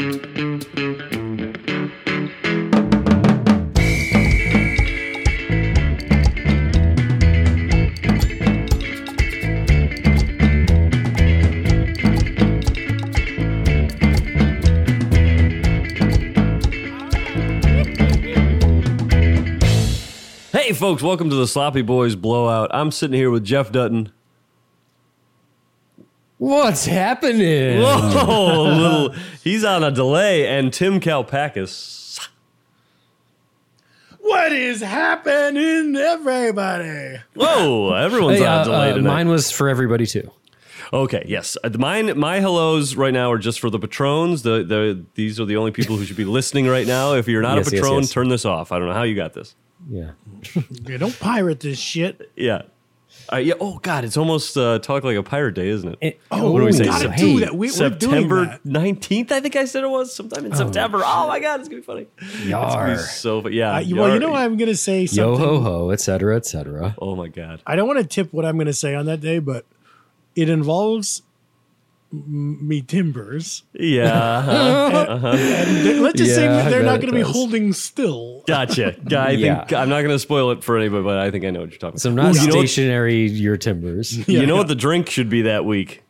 Hey, folks, welcome to the Sloppy Boys Blowout. I'm sitting here with Jeff Dutton. What's happening? Whoa, little. He's on a delay, and Tim Kalpakis. What is happening, everybody? Whoa, everyone's Hey, on uh, a delay uh, tonight. mine was for everybody too. Okay, yes. Uh, Mine, my hellos right now are just for the patrons. The the these are the only people who should be listening right now. If you're not Yes, a yes, patron, yes. turn this off. I don't know how you got this. Yeah. Yeah, don't pirate this shit. Yeah. Uh, yeah. Oh God, it's almost uh, talk like a pirate day, isn't it? Oh, what do we say? gotta Sep- do that. We, we're doing September nineteenth, I think I said it was sometime in September. Oh my God, it's gonna be funny. It's gonna be so, yeah. Uh, well, you yar- know, I'm gonna say Yo ho ho, et cetera, et cetera. Oh my God. I don't want to tip what I'm gonna say on that day, but it involves m- me timbers. Yeah. uh-huh. And they- let's just Yeah, say they're not going to be holding still. Gotcha. Guy, I Yeah. think I'm not going to spoil it for anybody, but I think I know what you're talking So about. not Ooh, you know stationary your timbers. You know yeah. what the drink should be that week?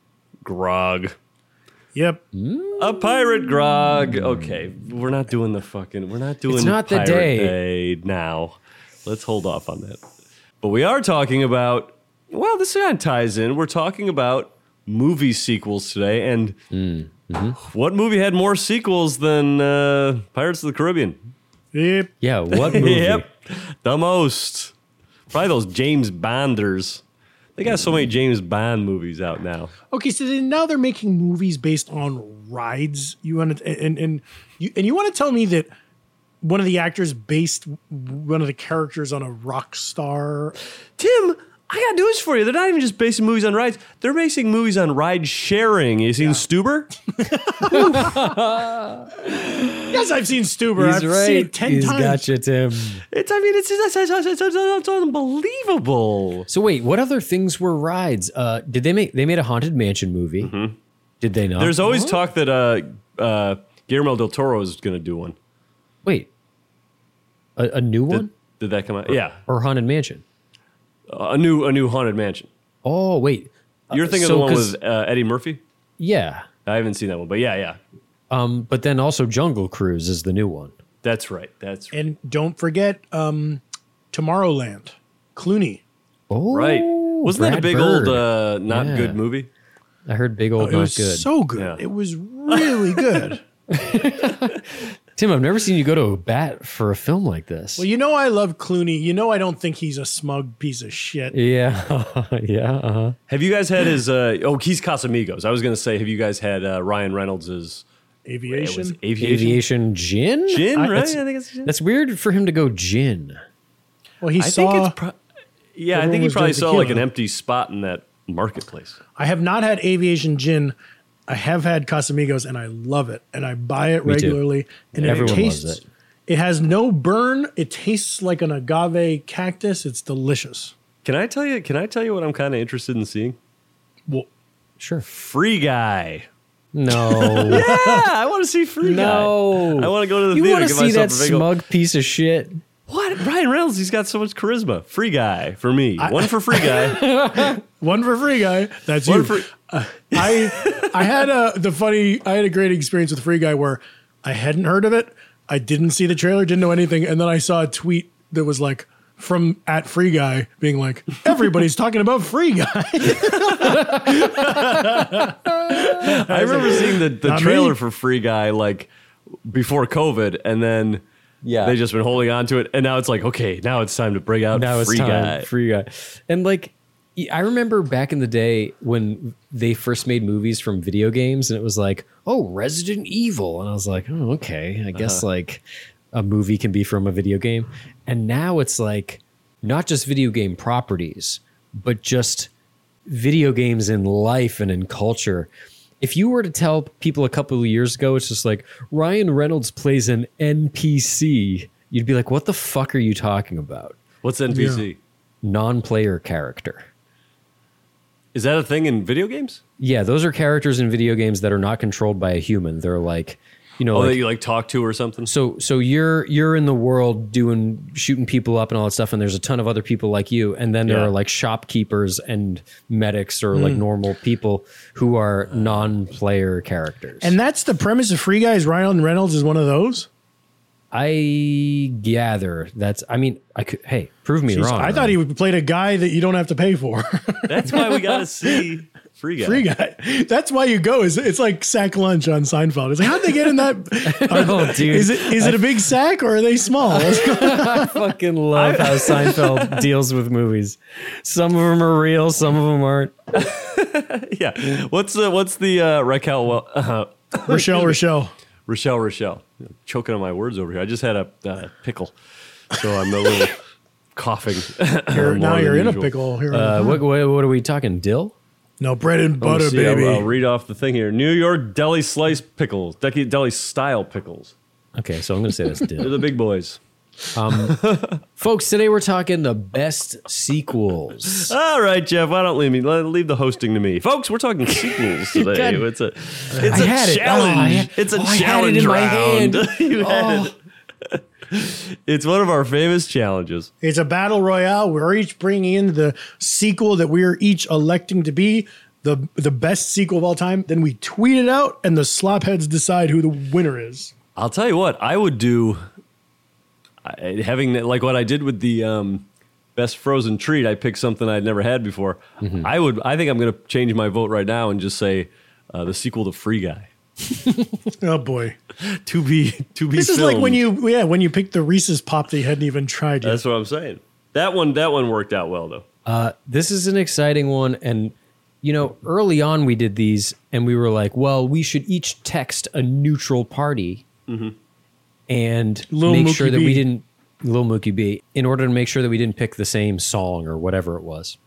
Grog. Yep. A pirate grog. Okay, we're not doing the fucking. We're not doing. It's not the day. day now. Let's hold off on that. But we are talking about. Well, this kind of ties in. We're talking about movie sequels today, and what movie had more sequels than uh, Pirates of the Caribbean? Yep. Yeah, what movie? yep, the most. Probably those James Bonders. They got so many James Bond movies out now. Okay, so then now they're making movies based on rides. You want to and and you and you want to tell me that one of the actors based one of the characters on a rock star. Tim, I got news for you. They're not even just basing movies on rides. They're basing movies on ride sharing. You seen Stuber? Yes, I've seen Stuber. He's I've right. seen it ten He's times. got you, Tim. It's. I mean, it's it's, it's, it's, it's, it's unbelievable. So wait, what other things were rides? Uh, did they make? They made a haunted mansion movie. Did they not? Mm-hmm. There's always talk that uh, uh, Guillermo del Toro is going to do one. wait, a, a new Did, one did that come out? Yeah, or haunted mansion? A new a new haunted mansion. Oh wait, You're thinking so of the one with uh, Eddie Murphy? yeah. I haven't seen that one, but yeah, yeah, Um, but then also Jungle Cruise is the new one. that's right. That's right. And don't forget um, Tomorrowland, Clooney. Oh, right. Wasn't that a big Bird. old uh, not Yeah. good movie? I heard big old It not was good. so good. Yeah. It was really good. Tim, I've never seen you go to a bat for a film like this. well, you know I love Clooney. You know I don't think he's a smug piece of shit. yeah, yeah. Uh-huh. Have you guys had his? Uh, oh, he's Casamigos. I was going to say, have you guys had uh, Ryan Reynolds' Aviation. Aviation. Aviation gin. Gin, I- right? that's- I think it's gin. That's weird for him to go gin. well, he I saw. think it's. Pro- yeah, I think he probably doing saw like an empty spot in that marketplace. I have not had Aviation Gin. I have had Casamigos, and I love it. And I buy it Me too. regularly. And Everyone it loves tastes. it. It has no burn. It tastes like an agave cactus. It's delicious. Can I tell you? Can I tell you what I'm kind of interested in seeing? Well, Sure. Free Guy. No. Yeah, I want to see Free no. Guy. I want to go to the You theater. want to see that myself a big ol- smug piece of shit? What? Ryan Reynolds? He's got so much charisma. Free Guy for me. One for Free Guy. one for free guy. That's One you. for. Uh, I I had a the funny. I had a great experience with Free Guy where I hadn't heard of it. I didn't see the trailer, didn't know anything, and then I saw a tweet that was like from at Free Guy being like, "Everybody's talking about Free Guy." I remember seeing the, the Not trailer me. for Free Guy like before COVID, and then Yeah. they just been holding on to it, and now it's like, okay, now it's time to bring out now Free it's time. Guy. Free guy. And like, I remember back in the day when they first made movies from video games, and it was like, oh, Resident Evil, and I was like, oh, okay, I uh-huh. guess like a movie can be from a video game. And now it's like not just video game properties, but just video games in life and in culture. If you were to tell people a couple of years ago, it's just like Ryan Reynolds plays an NPC, you'd be like, what the fuck are you talking about? What's NPC? non-player character. Is that a thing in video games? Yeah, those are characters in video games that are not controlled by a human. They're like you know, Oh, like, that you like talk to or something. so so you're you're in the world doing shooting people up and all that stuff, and there's a ton of other people like you, and then there Yeah. are like shopkeepers and medics or like mm. normal people who are non-player characters. And that's the premise of Free Guys. Ryan Reynolds is one of those. I gather that's. I mean, I could. Hey, prove me wrong. I thought he played a guy that you don't have to pay for. That's why we got to see Free Guy. Free guy. That's why you go. Is it's like sack lunch on Seinfeld. It's like how'd they get in that? Oh, dude. Is it is it a big sack or are they small? I fucking love how Seinfeld deals with movies. Some of them are real, some of them aren't. Yeah. What's the what's the uh, Raquel? Well, uh, Rochelle, Rochelle. Rochelle Rochelle. I'm Choking on my words over here. I just had a uh, pickle, so I'm a little coughing. You're, now you're in a pickle here. Uh, what, what what are we talking? Dill? no bread and butter, see, I'll- baby. I'll, read off the thing here. New York deli slice pickles, deli, deli style pickles. Okay, so I'm gonna say that's They're the big boys. Um, folks, today we're talking the best sequels. All right, Jeff. Why don't leave me? Leave the hosting to me, folks. We're talking sequels today. God. It's a, it's I a had it. Oh, challenge. Had- it's a oh, I had it challenge in my round. hand. you had Oh. it. It's one of our famous challenges. It's a battle royale. We're each bringing in the sequel that we're each electing to be the the best sequel of all time. Then we tweet it out, and the slopheads decide who the winner is. I'll tell you what. I would do I- having like what I did with the um, best frozen treat. I picked something I'd never had before. Mm-hmm. I would. I think I'm going to change my vote right now and just say uh, the sequel to Free Guy. Oh boy, To be to be. this is like when you yeah when you picked the Reese's pop that you hadn't even tried yet. That's what I'm saying. That one. That one worked out well though. Uh, this is an exciting one, and you know, early on we did these, and we were like, well, we should each text a neutral party, and Lil make Mookie sure that B. we didn't, Lil Mookie B, in order to make sure that we didn't pick the same song or whatever it was.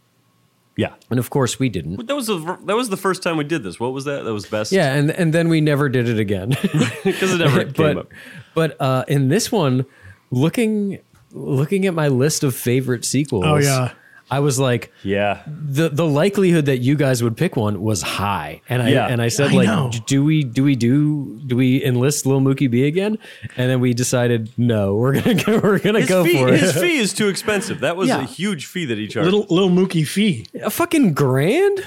Yeah. And of course, we didn't. That was the that was the first time we did this. What was that? That was best. Yeah, and and then we never did it again. because it never came but up. but uh, in this one, looking looking at my list of favorite sequels, Oh, yeah. I was like, Yeah. the the likelihood that you guys would pick one was high, and I Yeah. and I said I like, know. do we do we do do we enlist Lil Mookie B again? And then we decided no, we're gonna go, we're gonna His go fee, for it. his fee is too expensive. That was Yeah. a huge fee that he charged. little little Mookie fee. A fucking grand.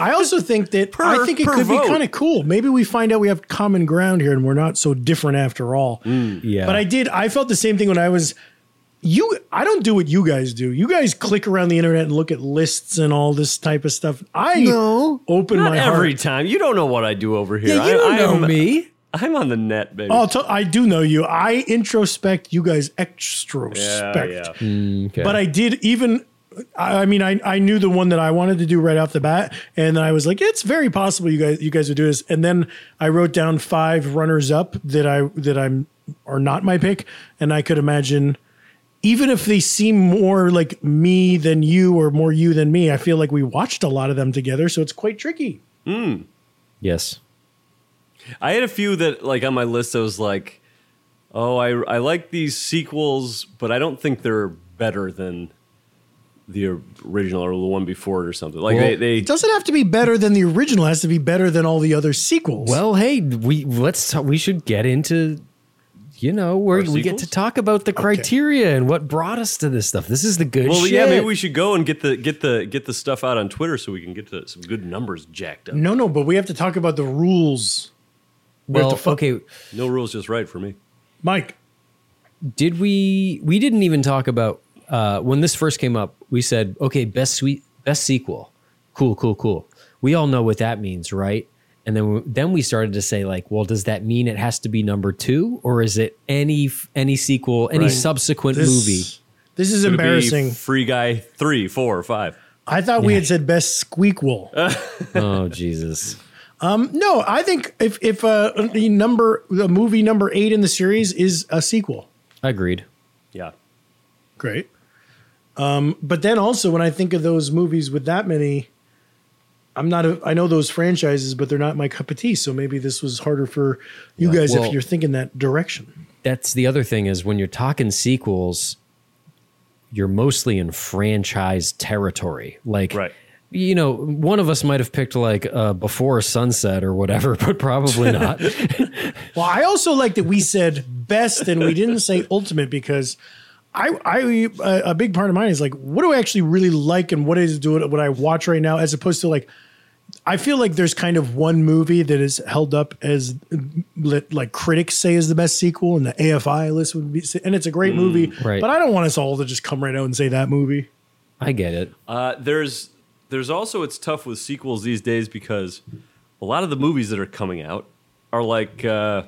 I also think that I think it could vote. be kind of cool. Maybe we find out we have common ground here and we're not so different after all. Mm. Yeah, But I did. I felt the same thing when I was. You, I don't do what you guys do. You guys click around the internet and look at lists and all this type of stuff. I No. open Not my every heart. time. You don't know what I do over here. yeah, you I, don't I know am, me. I'm on the net, baby. I'll I do know you. I introspect. You guys extrospect. yeah, yeah. Okay. But I did even. I I mean, I, I knew the one that I wanted to do right off the bat, and then I was like, it's very possible you guys you guys would do this. And then I wrote down five runners up that I that I'm are not my pick, and I could imagine. Even if they seem more like me than you or more you than me, I feel like we watched a lot of them together, so it's quite tricky. Hmm. yes, I had a few that like on my list. that was like, oh, I I like these sequels, but I don't think they're better than the original or the one before it or something. Like Well, they, they It doesn't have to be better than the original; it has to be better than all the other sequels. Well, hey, we let's talk, we should get into you know where Our we get to talk about the criteria and what brought us to this stuff. This is the good well, shit. yeah, maybe we should go and get the get the get the stuff out on Twitter so we can get to some good numbers jacked up. no, no, but we have to talk about the rules. We well, fu- okay. No rules, just right for me. Mike. Did we? We didn't even talk about uh, when this first came up. We said, okay, best sweet, best sequel. Cool, cool, cool. We all know what that means, right? And then then we started to say like, well, does that mean it has to be number two, or is it any any sequel, any Right. subsequent This, movie? This is Could it be embarrassing. Free guy three, four, five. I thought we had said best squeakquel. oh Jesus! no, I think if if uh, the number the movie number eight in the series is a sequel, Agreed. Yeah. great. Um, but then also when I think of those movies with that many, I'm not. A, I know those franchises, but they're not my cup of tea. So maybe this was harder for you guys well- if you're thinking that direction. that's the other thing is when you're talking sequels, you're mostly in franchise territory. Like Right. you know, one of us might have picked like uh, before sunset or whatever, but probably not. Well, I also like that we said best and we didn't say ultimate because I, I, a a big part of mine is like, what do I actually really like and what is doing what I watch right now, as opposed to like, I feel like there's kind of one movie that is held up as like critics say is the best sequel, and the AFI list would be, and it's a great movie, right. But I don't want us all to just come right out and say that movie. I get it. Uh, there's there's also it's tough with sequels these days because a lot of the movies that are coming out are like uh,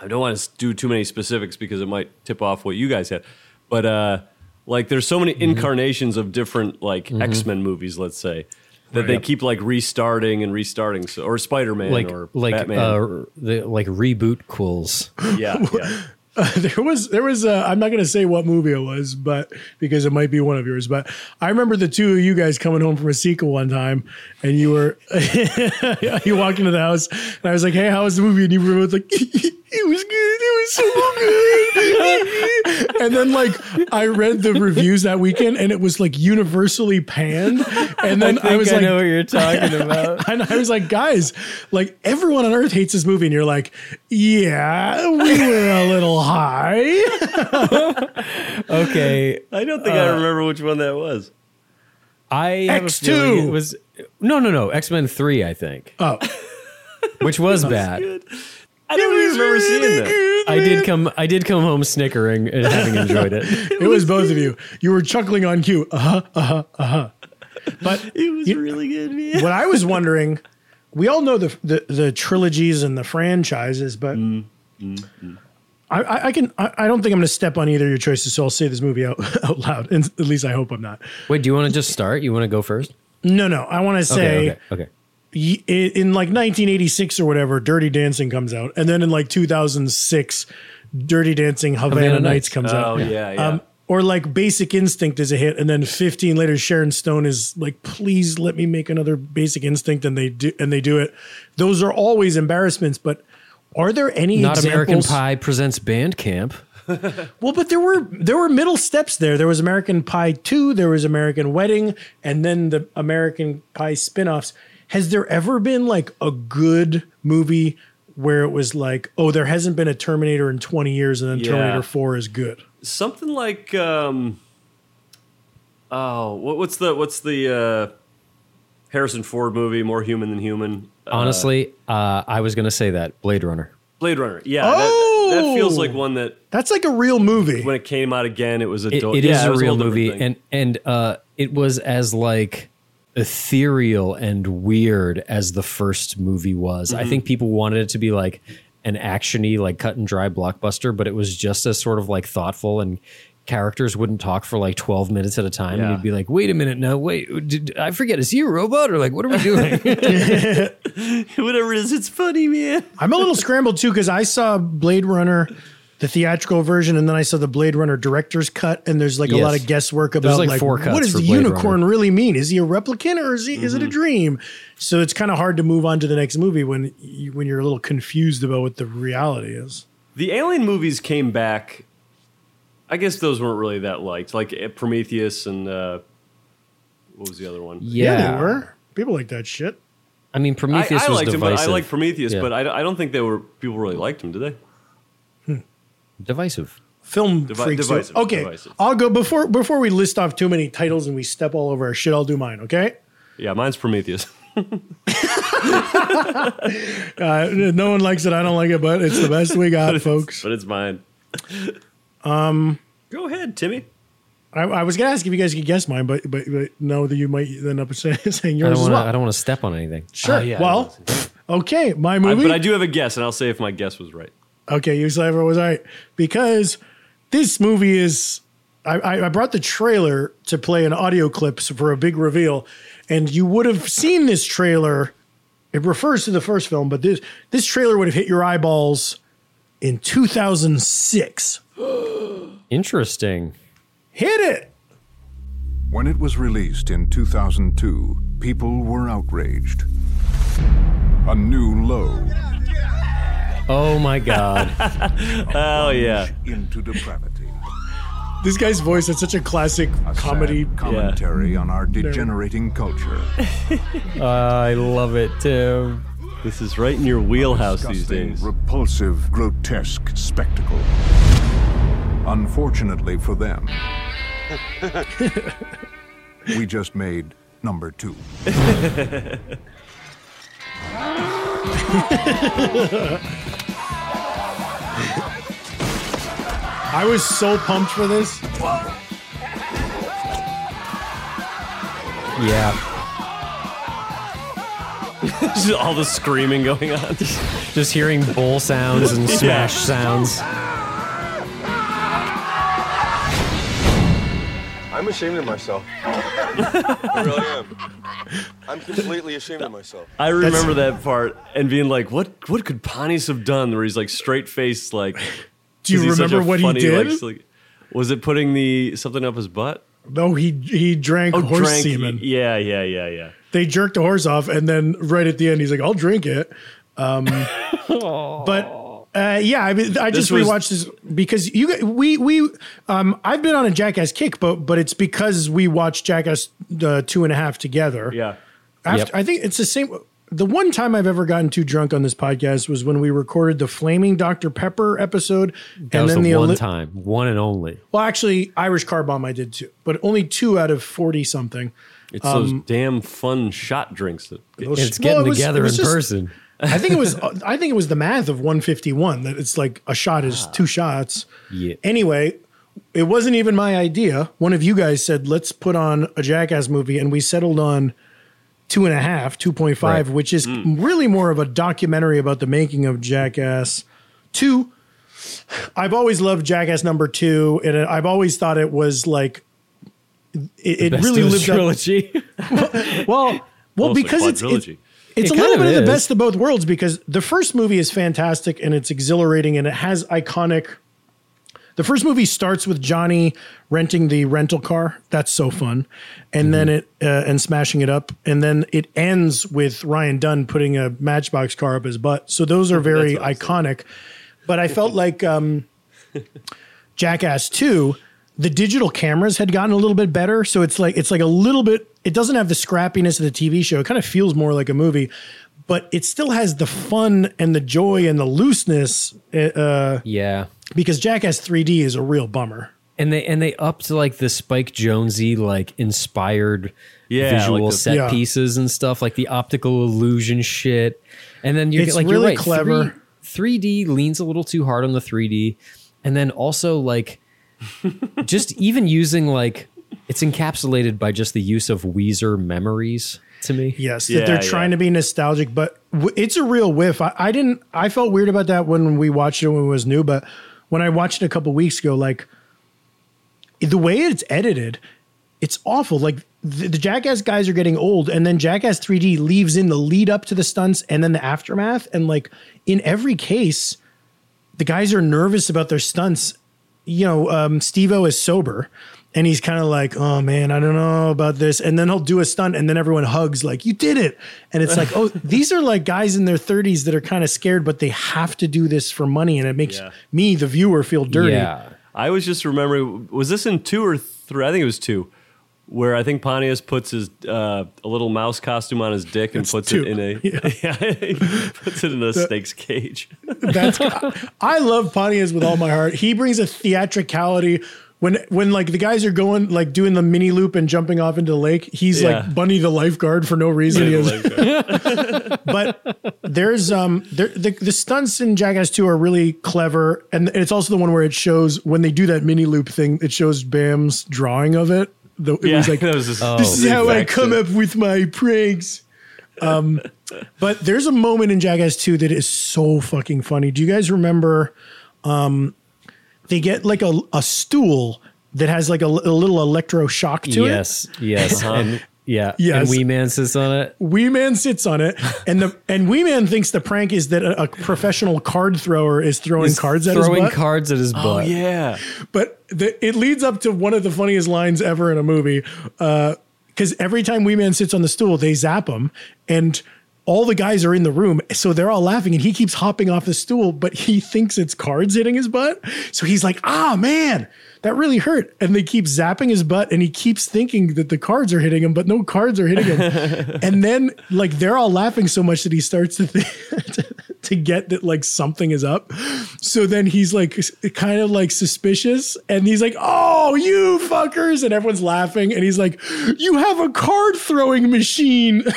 I don't want to do too many specifics because it might tip off what you guys had, but uh, like there's so many incarnations of different like X Men movies, let's say. That they keep like restarting and restarting, so or Spider Man Like or like Batman. uh, the like reboot quills. yeah, yeah. there was there was uh, I'm not going to say what movie it was, but because it might be one of yours. But I remember the two of you guys coming home from a sequel one time, and you were you walked into the house, and I was like, "Hey, how was the movie?" And you were both like, "It was good. It was so good." and then like I read the reviews that weekend, and it was like universally panned. And then I, was like, know what you're talking about. and I was like, guys, like everyone on earth hates this movie. And you're like, yeah, we were a little high. okay, I don't think I uh, remember which one that was. I have a X2. it was no, no, no. X Men Three, I think, Oh, which was bad. I don't even remember seeing that. I did come. I did come home snickering and having enjoyed it. it was both of you. You were chuckling on cue. Uh huh, uh huh, uh huh. But It was really good, man. what I was wondering, we all know the the, the trilogies and the franchises, but I, I, I can I, I don't think I'm going to step on either of your choices, so I'll say this movie out, out loud. And at least I hope I'm not. Wait, do you want to just start? You want to go first? No, no, I want to say. Okay, okay, okay. In like 1986 or whatever, Dirty Dancing comes out, and then in like 2006, Dirty Dancing Havana, Havana Nights comes Oh out. yeah, yeah. Um, or like Basic Instinct is a hit, and then 15 later, Sharon Stone is like, "Please let me make another Basic Instinct," and they do, and they do it. Those are always embarrassments, but are there any Not American examples? Pie presents Bandcamp. Well, but there were there were middle steps there. There was American Pie 2, there was American Wedding, and then the American Pie spin-offs. Has there ever been like a good movie where it was like, oh, there hasn't been a Terminator in 20 years and then Yeah. Terminator 4 is good? something like um oh what, what's the what's the uh harrison ford movie more human than human uh, Honestly, uh, I was going to say that Blade Runner. blade runner yeah that, that feels Oh! like one that That's like a real movie. when it came out again it was a It, do- it yeah, is a real movie, and and uh, it was as like ethereal and weird as the first movie was. Mm-hmm. I think people wanted it to be like an actiony, like cut and dry blockbuster, but it was just as sort of like thoughtful and characters wouldn't talk for like 12 minutes at a time and Yeah. you'd be like wait a minute no wait did, i forget is he a robot or like what are we doing whatever it is it's funny man I'm a little scrambled too because I saw Blade Runner, the theatrical version, and then I saw the Blade Runner director's cut, and there's like a lot of guesswork about like like, four what does the Blade unicorn Runner. really mean? Is he a replicant or is he is it a dream? So it's kind of hard to move on to the next movie when you, when you're a little confused about what the reality is. the alien movies came back i guess those weren't really that liked like uh, prometheus and uh what was the other one yeah, they were people like that shit. i mean I, prometheus I was liked him, but I like Prometheus, Yeah. but I, I don't think they were people really liked him, did they? Divisive Film Devi- freaks. divisive, okay, divisive. I'll go before before we list off too many titles and we step all over our shit. I'll do mine. Okay. Yeah, mine's Prometheus. Uh, no one likes it. I don't like it, but it's the best we got, folks. but it's mine. Um, go ahead, Timmy. I, I was gonna ask if you guys could guess mine, but but, but no, that you might end up saying, saying I yours don't as want to. well. I don't want to step on anything. Sure. Oh, yeah, I well, okay, my I, movie. but I do have a guess, and I'll say if my guess was right. Okay, you Sliver was right because this movie is. I, I I brought the trailer to play an audio clip for a big reveal, and you would have seen this trailer. It refers to the first film, but this this trailer would have hit your eyeballs in 2006. Interesting. Hit it. When it was released in 2002, people were outraged. A new low Oh my god. Oh yeah, into depravity. This guy's voice is such a classic A comedy. sad commentary on our degenerating culture. Uh, I love it too. This is right in your wheelhouse these days. repulsive, grotesque spectacle. Unfortunately for them, we just made number two. I was so pumped for this. Yeah. Just all the screaming going on. Just hearing bull sounds and smash sounds. I'm ashamed of myself. I really am. I'm completely ashamed of myself. I remember that part and being like, "What? What could Pontius have done?" Where he's like straight faced, like. Do you remember a what he did? like, slick- was it putting the something up his butt? No, he he drank Oh, horse drank- semen. Yeah, yeah, yeah, yeah. They jerked the horse off, and then right at the end, he's like, "I'll drink it." Um, but uh, yeah, I mean, I This just was- rewatched this because you we we um I've been on a Jackass kick, but but it's because we watched Jackass uh, two and a half together. Yeah. After, Yep. I think it's the same. The one time I've ever gotten too drunk on this podcast was when we recorded the Flaming Dr. Pepper episode, That was the, the one Oli- time, one and only. Well, actually, Irish Car Bomb I did too, but only two out of forty something. It's those um, damn fun shot drinks that. Those- It's well, getting it was- together it in just- person. I think it was. I think it was the math of 151 that it's like a shot is two ah. shots. Yeah. Anyway, it wasn't even my idea. One of you guys said let's put on a Jackass movie, and we settled on two and a half, 2.5, Right. which is really more of a documentary about the making of Jackass. Two. I've always loved Jackass number two, and I've always thought it was like it, it really of the lived up. trilogy. Well, well, because it's, it's it's It a little kind bit of of the best of both worlds because the first movie is fantastic and it's exhilarating and it has iconic. The first movie starts with Johnny renting the rental car. That's so fun, and then it uh, and smashing it up, and then it ends with Ryan Dunn putting a Matchbox car up his butt. So those are very iconic. But I felt like um, Jackass Two, the digital cameras had gotten a little bit better. So it's like it's like a little bit. It doesn't have the scrappiness of the TV show. It kind of feels more like a movie, but it still has the fun and the joy and the looseness. Uh, yeah. Because Jackass 3D is a real bummer. And they and they upped like the Spike Jonesy like inspired Yeah, visual like the- set Yeah. pieces and stuff like the optical illusion shit. And then you It's like really you're right, clever. Three D leans a little too hard on the 3D, and then also like just even using like it's encapsulated by just the use of Weezer memories to me. Yes, Yeah, that they're trying yeah. to be nostalgic, but w- it's a real whiff. I, I didn't. I felt weird about that when we watched it when it was new, but when I watched it a couple weeks ago, like the way it's edited, it's awful. Like the, the Jackass guys are getting old, and then Jackass 3D leaves in the lead up to the stunts and then the aftermath, and like in every case, the guys are nervous about their stunts. You know, um, Steve O is sober and he's kind of like, oh man, I don't know about this. And then he'll do a stunt and then everyone hugs, like, you did it. And it's like, oh, these are like guys in their 30s that are kind of scared, but they have to do this for money. And it makes Yeah. me, the viewer, feel dirty. Yeah. I was just remembering, was this in two or three? I think it was two, where I think Pontius puts his uh, a little mouse costume on his dick and It's puts two. it in a yeah. puts it in a snake's cage. That's I love Pontius with all my heart. He brings a theatricality when when like the guys are going like doing the mini loop and jumping off into the lake. He's Yeah. like Bunny the lifeguard for no reason. He has- but there's um there, the the stunts in Jackass 2 are really clever, and it's also the one where it shows when they do that mini loop thing. It shows Bam's drawing of it. The, it yeah, was like was just, this is how I come same. up with my pranks. Um, but there's a moment in Jackass 2 that is so fucking funny. Do you guys remember? Um, they get like a, a stool that has like a, a little electroshock to it. yes. Yes. And yeah. Yes. And Wee Man sits on it. Wee Man sits on it, and the and Wee Man thinks the prank is that a, a professional card thrower is throwing He's cards at his throwing butt. cards at his oh, butt. Oh yeah, but the, it leads up to one of the funniest lines ever in a movie. Uh, because every time Wee Man sits on the stool, they zap him, and all the guys are in the room, so they're all laughing, and he keeps hopping off the stool, but he thinks it's cards hitting his butt. So he's like, "Ah, man, that really hurt." And they keep zapping his butt, and he keeps thinking that the cards are hitting him, but no cards are hitting him. and then, like, they're all laughing so much that he starts to think. To get that like something is up. So then he's like kind of like suspicious and he's like, "Oh, you fuckers." And everyone's laughing and he's like, "You have a card throwing machine." like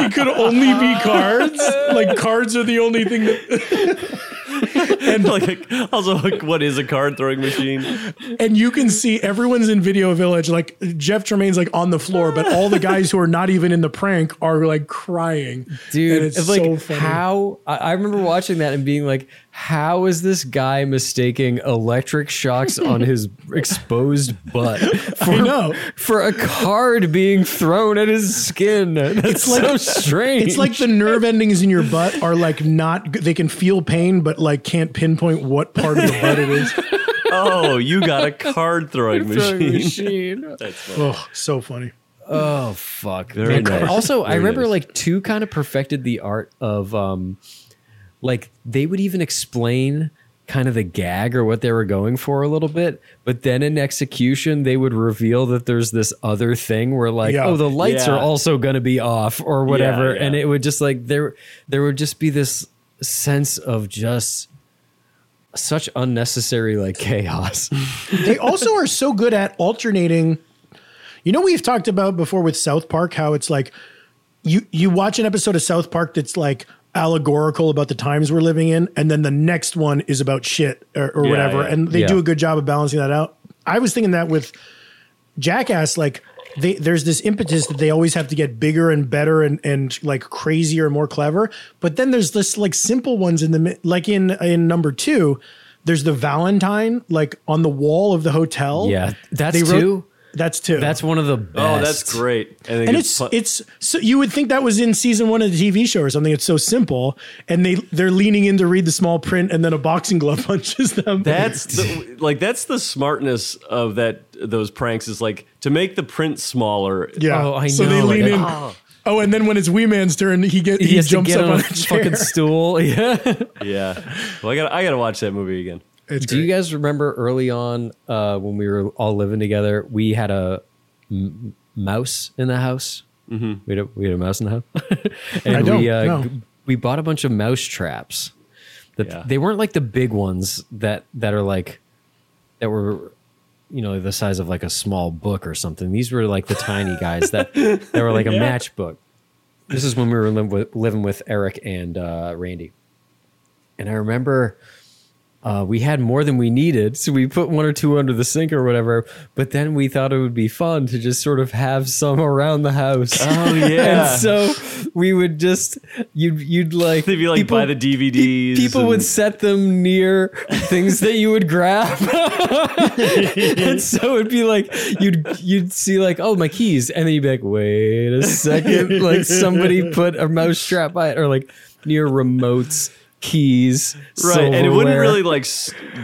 it could only be cards. Like cards are the only thing that and like, also, like, what is a card throwing machine? and you can see everyone's in Video Village. Like Jeff Tremaine's like on the floor, but all the guys who are not even in the prank are like crying. Dude, And it's it's like so funny. how I, I remember watching that and being like, how is this guy mistaking electric shocks on his exposed butt for, I for a card being thrown at his skin? That's like- so strange. It's like the nerve endings in your butt are like not they can feel pain but like can't pinpoint what part of the butt it is. Oh, you got a card throwing Throwing machine. machine. Oh, so funny. Oh fuck! Very Man, nice. Also, I Very remember nice. like two kind of perfected the art of um, like they would even explain kind of the gag or what they were going for a little bit, but then in execution they would reveal that there's this other thing where like, Yeah. oh, the lights Yeah. are also going to be off or whatever, Yeah, and it would just like there there would just be this sense of just such unnecessary like chaos. They also are so good at alternating. You know, we've talked about before with South Park how it's like you you watch an episode of South Park that's like allegorical about the times we're living in, and then the next one is about shit or, or Yeah, whatever, yeah. and they Yeah. do a good job of balancing that out. I was thinking that with Jackass, like they, there's this impetus that they always have to get bigger and better and and like crazier and more clever. But then there's this like simple ones in the like in in number two. There's the Valentine like on the wall of the hotel. Yeah, that's They wrote- two. That's two. That's one of the best. Oh, that's great. then and it's put- it's so you would think that was in season one of the TV show or something. It's so simple, and they they're leaning in to read the small print, and then a boxing glove punches them. That's the, like that's the smartness of that those pranks is like to make the print smaller. yeah. Oh, I so they know, lean like, in. oh. Oh, and then when it's Wee Man's turn, he get he, he has to jumps get up on on, a a chair. fucking stool. Yeah. Yeah. Well, I got to I got to watch that movie again. It's Do great. you guys remember early on uh, when we were all living together? We had a m- mouse in the house. Mm-hmm. We, had a, we had a mouse in the house, and I don't, we uh, no. g- we bought a bunch of mouse traps. The, Yeah. They weren't like the big ones that that are like that were you know the size of like a small book or something. These were like the tiny guys that that were like a matchbook. This is when we were li- with, living with Eric and uh, Randy, and I remember uh, we had more than we needed, so we put one or two under the sink or whatever. But then we thought it would be fun to just sort of have some around the house. Oh yeah. And so we would just you'd you'd like They'd be like buy the DVDs. People would set them near things that you would grab, and so it'd be like you'd you'd see like oh my keys, and then you'd be like wait a second, like somebody put a mouse trap by it, or like near remotes, keys, right, and it wouldn't silverware. really like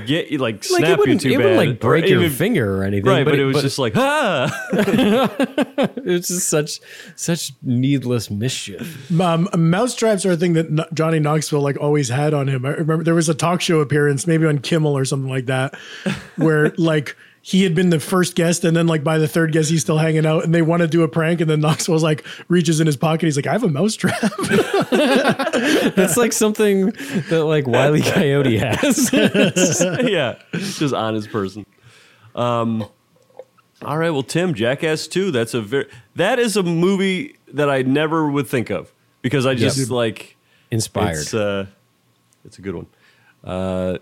get you like like snap it wouldn't, you too it bad, wouldn't like or break your even- finger or anything, Right, but, it was just like ah. it was just such such needless mischief. Um, mouse traps are a thing that N- Johnny Knoxville like always had on him. I remember there was a talk show appearance, maybe on Kimmel or something like that, where like he had been the first guest, and then like by the third guest he's still hanging out, and they want to do a prank, and then Knoxville's like reaches in his pocket, he's like, "I have a mouse trap." That's like something that like Wiley Coyote has. yeah, just honest person. Um, all right, well, Tim, Jackass Two. That's a very that is a movie that I never would think of because I just Yep. like Inspired. It's, uh, it's a good one. Uh,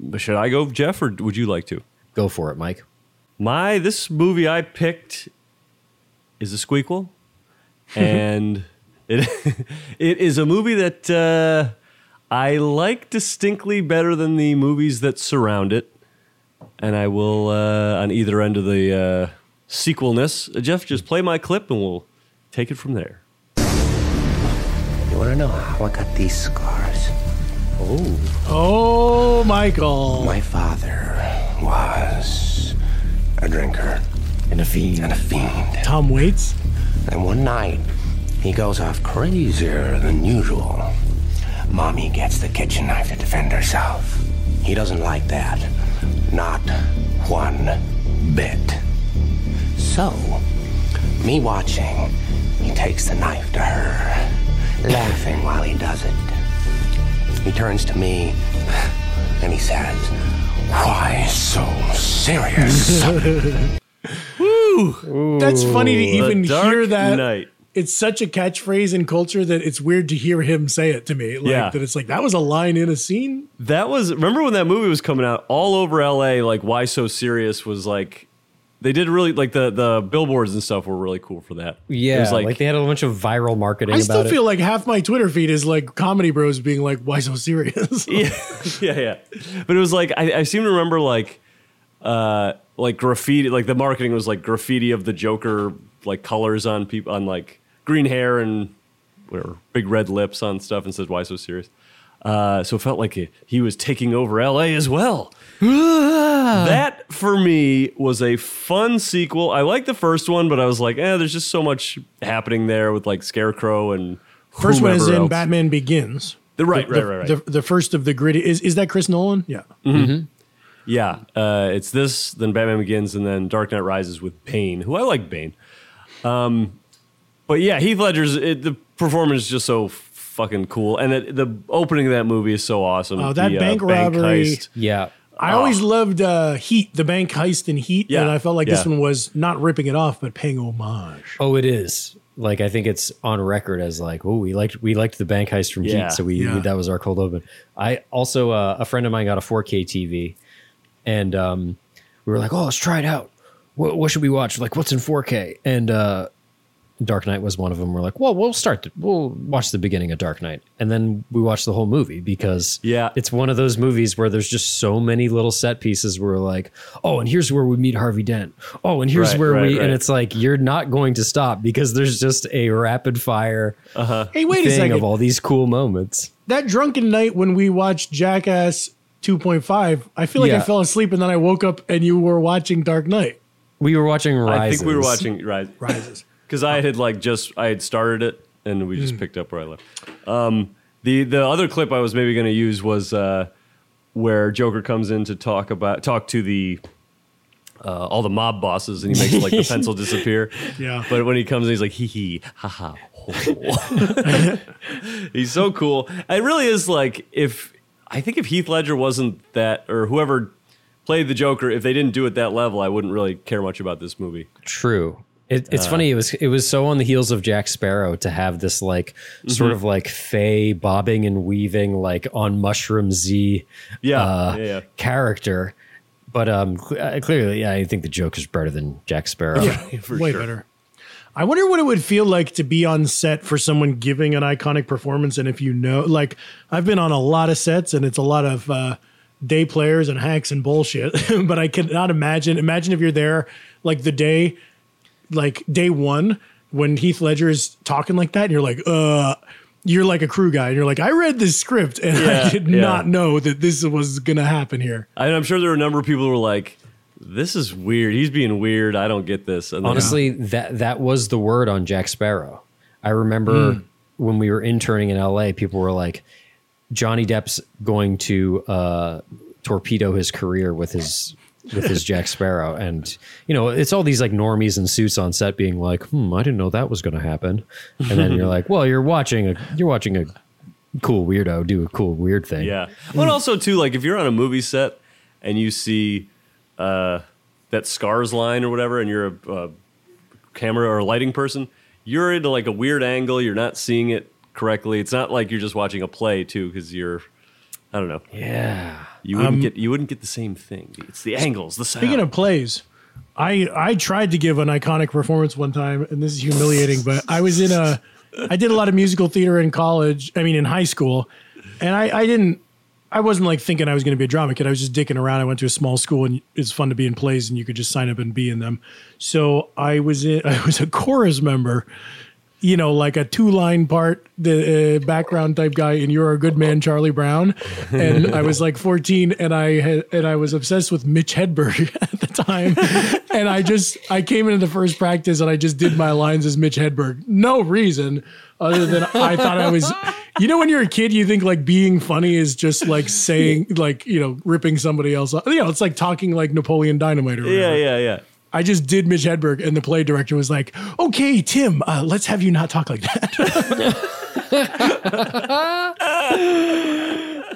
but should I go, Jeff, or would you like to? Go for it, Mike. My this movie I picked is a squeakquel, and it it is a movie that uh, I like distinctly better than the movies that surround it, and I will uh, on either end of the uh, sequelness. Uh, Jeff, just play my clip, and we'll take it from there. You want to know how I got these scars? Oh, oh, Michael. My father was a drinker And a fiend. and a fiend. Tom Waits. And one night, he goes off crazier than usual. Mommy gets the kitchen knife to defend herself. He doesn't like that. Not one bit. So, me watching, he takes the knife to her, laughing while he does it. He turns to me and he says, Why so serious? That's funny to even hear that. Knight. It's such a catchphrase in culture that it's weird to hear him say it to me. Like Yeah. that it's like that was a line in a scene. That was remember when that movie was coming out all over LA like why so serious was like they did really like the the billboards and stuff were really cool for that. Yeah, It Yeah, was like, like, they had a bunch of viral marketing I about still it. feel like half my Twitter feed is like comedy bros being like, "Why so serious?" yeah, yeah, yeah. But it was like I, I seem to remember like uh like graffiti like the marketing was like graffiti of the Joker like colors on people on like green hair and whatever big red lips on stuff and says why so serious. Uh, so it felt like he, he was taking over LA as well. That for me was a fun sequel. I like the first one, but I was like, eh, there's just so much happening there with like Scarecrow and First one is whomever in else. Batman Begins. The, right, The- right, right, right. The, the first of the gritty is is that Chris Nolan? Yeah. Yeah, uh, it's this, then Batman Begins, and then Dark Knight Rises with Bane, who I like Bane. Um, but yeah, Heath Ledger's it, the performance is just so fucking cool, and it, the opening of that movie is so awesome. Oh, that The, uh, bank robbery. heist. yeah. I always loved uh, Heat, the bank heist in Heat, Yeah, and I felt like this one was not ripping it off, but paying homage. Oh, it is. Like I think it's on record as like, oh, we liked we liked the bank heist from Yeah. Heat, so we, Yeah. we- that was our cold open. I also uh, a friend of mine got a 4K TV, and um, we were like, oh, let's try it out. What, what should we watch? Like, what's in 4K? And uh, Dark Knight was one of them. We're like, well, we'll start. The, we'll watch the beginning of Dark Knight, and then we watch the whole movie because Yeah. it's one of those movies where there's just so many little set pieces. Where we're like, oh, and here's where we meet Harvey Dent. Oh, and here's Right, where right, we, right. and it's like you're not going to stop because there's just a rapid fire uh-huh. Hey, wait a thing second. of all these cool moments. that drunken night when we watched Jackass 2.5, I feel like I fell asleep and then I woke up and you were watching Dark Knight We were watching Rises. I think we were watching Rise Rises. Because I had like just I had started it, and we Hmm. just picked up where I left. Um, the the other clip I was maybe going to use was uh, where Joker comes in to talk about talk to the. Uh, all the mob bosses, and he makes like the pencil disappear. Yeah. But when he comes in, he's like, hee hee, ha ha. ho." he's so cool. It really is like if I think if Heath Ledger wasn't that, or whoever played the Joker, if they didn't do it that level, I wouldn't really care much about this movie. True. It, Uh. it's funny. It was it was so on the heels of Jack Sparrow to have this like sort Mm-hmm. of like fey bobbing and weaving like on mushroom Z Yeah, uh, yeah, yeah. character. But um, cl- uh, clearly, yeah, I think the joke is better than Jack Sparrow. Way better. I wonder what it would feel like to be on set for someone giving an iconic performance. And if you know, like, I've been on a lot of sets and it's a lot of uh, day players and hacks and bullshit. but I cannot imagine. Imagine if you're there, like, the day, like, day one, when Heath Ledger is talking like that, and you're like, uh, you're like a crew guy, and you're like, I read this script, and Yeah, I did yeah. not know that this was going to happen here. And I'm sure there were a number of people who were like, "This is weird. He's being weird. I don't get this." And then- Honestly, that that was the word on Jack Sparrow. I remember when we were interning in LA, people were like, Johnny Depp's going to uh, torpedo his career with his with his Jack Sparrow, and you know, it's all these like normies in suits on set being like, "Hmm, I didn't know that was going to happen," and then you're like, "Well, you're watching a you're watching a cool weirdo do a cool weird thing." yeah. But also too, like if you're on a movie set and you see uh, that scars line or whatever, and you're a, camera or a lighting person, you're into like a weird angle. You're not seeing it correctly. It's not like you're just watching a play too, because you're. I don't know. yeah. You wouldn't um, get you wouldn't get the same thing. It's the angles, the sound. Speaking of plays, I I tried to give an iconic performance one time, and this is humiliating, but I was in a I did a lot of musical theater in college. I mean, in high school, and I I didn't. I wasn't like thinking I was going to be a drama kid. I was just dicking around. I went to a small school, and it's fun to be in plays, and you could just sign up and be in them. So I was in. I was a chorus member. You know, like a two line part, the uh, background type guy in You're a Good Man, Charlie Brown. And I was like 14 and I had, and I was obsessed with Mitch Hedberg at the time. and I just, I came into the first practice and I just did my lines as Mitch Hedberg. No reason other than I thought I was, you know, when you're a kid, you think like being funny is just like saying, like, you know, ripping somebody else off. You know, it's like talking like Napoleon Dynamite or whatever. Yeah, yeah, yeah. I just did Mitch Hedberg, and the play director was like, "Okay, Tim, uh, let's have you not talk like that."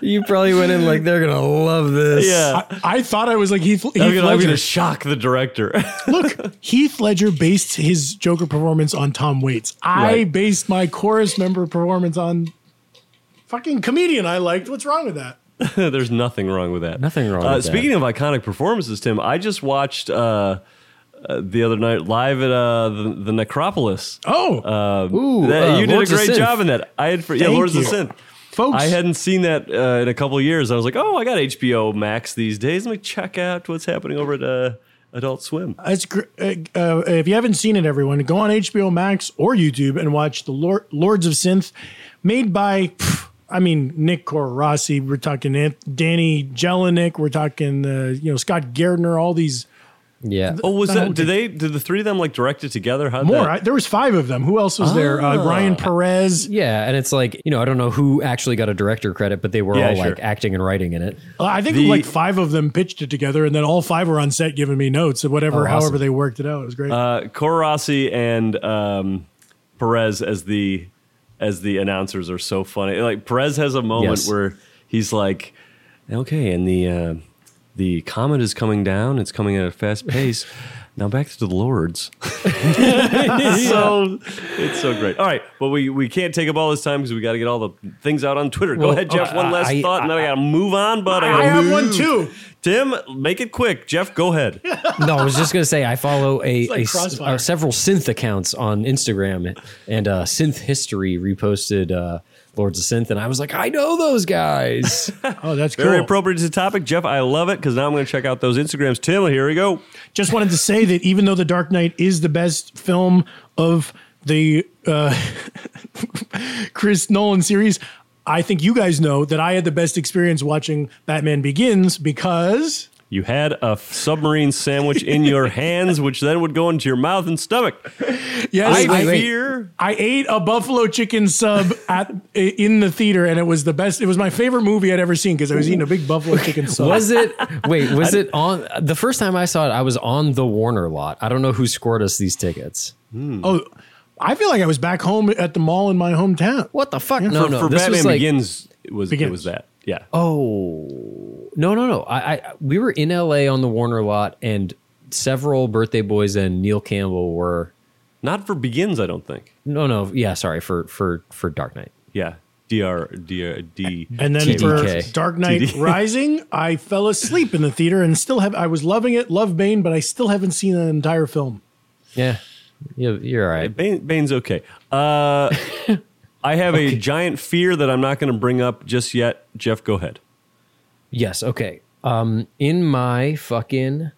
You probably went in like they're gonna love this. Yeah. I, I thought I was like Heath, Heath I'm gonna, I'm Ledger. gonna shock the director. Look, Heath Ledger based his Joker performance on Tom Waits. I Right. based my chorus member performance on fucking comedian I liked. What's wrong with that? There's nothing wrong with that. Nothing wrong Uh, with that. speaking of iconic performances, Tim, I just watched uh, uh, the other night live at uh, the, the Necropolis. Oh, Um, Ooh, that- uh, you did Lords a great job in that. I had for yeah, Thank Lords of you. Synth. folks, I hadn't seen that uh, in a couple of years. I was like, oh, I got HBO Max these days. Let me check out what's happening over at uh, Adult Swim. It's gr- uh, uh, if you haven't seen it, everyone, go on HBO Max or YouTube and watch the Lord, Lords of Synth, made by, pff, I mean, Nick Rossi. We're talking Ant- Danny Jelinek. We're talking, uh, you know, Scott Gairdner. All these Yeah. Oh, was that? Did they? Did the three of them like direct it together? How more. That, I, there was five of them. Who else was there? Uh, Ryan Perez. Yeah, and it's like you know I don't know who actually got a director credit, but they were Yeah, all sure. like acting and writing in it. Uh, I think The- like five of them pitched it together, and then all five were on set giving me notes and whatever, Oh, awesome. however they worked it out. It was great. uh, Rossi and um, Perez as the as the announcers are so funny. Like Perez has a moment Yes. where he's like, "Okay, and the uh, the comet is coming down. It's coming at a fast pace." Now back to the Lords. so it's so great. All right, well we we can't take up all this time because we got to get all the things out on Twitter. Go Well, ahead, Jeff. uh, One last I- thought, and then I, got to move on. But I, I gotta have one too. Tim, make it quick. Jeff, go ahead. No, I was just gonna say I follow a, like a s- Crossfire. uh, several synth accounts on Instagram, and uh, Synth History reposted uh, Lords of Synth, and I was like, I know those guys. Oh, that's cool. Very appropriate to the topic, Jeff. I love it because now I'm going to check out those Instagrams. Tim, here we go. Just wanted to say that even though The Dark Knight is the best film of the uh, Chris Nolan series, I think you guys know that I had the best experience watching Batman Begins because You had a f- submarine sandwich in your hands, which then would go into your mouth and stomach. yes, I wait, wait. fear. I ate a buffalo chicken sub at in the theater, and it was the best. It was my favorite movie I'd ever seen because I was eating a big buffalo chicken sub. was it? Wait, was it on the first time I saw it? I was on the Warner lot. I don't know who scored us these tickets. Hmm. Oh, I feel like I was back home at the mall in my hometown. What the fuck? No, for, no, for this Batman was like Begins, it was it was that. Yeah. Oh no, no, no! I, I we were in L.A. on the Warner lot, and several birthday boys and Neil Campbell were. Not for Begins, I don't think. No, no, yeah, sorry for for for Dark Knight. Yeah. DR, DR, D. And then TDK. for Dark Knight TD. Rising, I fell asleep in the theater and still have. I was loving it, love Bane, but I still haven't seen an entire film. Yeah, you're, you're all right. Bane, Bane's okay. Uh, I have a giant fear that I'm not going to bring up just yet. Jeff, go ahead. Yes, okay. Um, in my fucking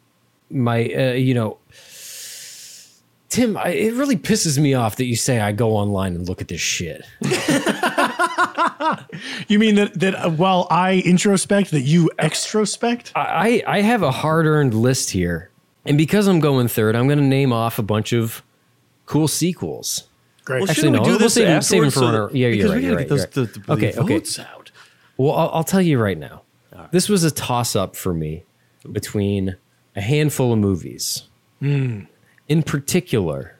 my, uh, you know, Tim, I, it really pisses me off that you say I go online and look at this shit. You mean that that uh, while I introspect, that you extrospect? I I have a hard earned list here, and because I'm going third, I'm going to name off a bunch of cool sequels. Great. Well, Actually, shouldn't no, we do we'll this save him- save him afterwards for so when that- our- yeah, you're because right, we you're gotta right, get you're those right. the, the Okay, okay. votes out. Well, I'll, I'll tell you right now. This was a toss up for me between a handful of movies. Hmm. In particular,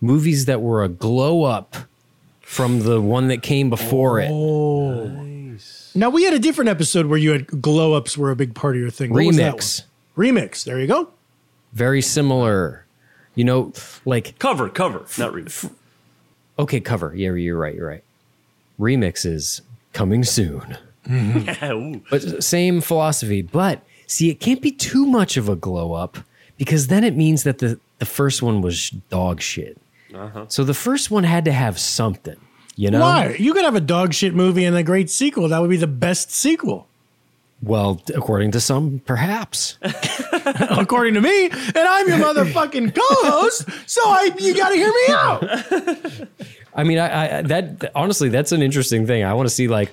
movies that were a glow up from the one that came before it. Oh, nice. Now we had a different episode where you had glow ups were a big part of your thing. What was that Remix. one? Remix. There you go. Very similar. You know, like, Cover, cover, not read. Okay, cover. Yeah, you're right. You're right. Remixes coming soon. Mm-hmm. Ooh. But same philosophy. But see, it can't be too much of a glow up because then it means that the, the first one was dog shit. Uh-huh. So the first one had to have something, you know? Why? You could have a dog shit movie and a great sequel. That would be the best sequel. Well, according to some, perhaps. according to me, and I'm your motherfucking co-host. So I, you got to hear me out. I mean, I, I that honestly, that's an interesting thing. I want to see like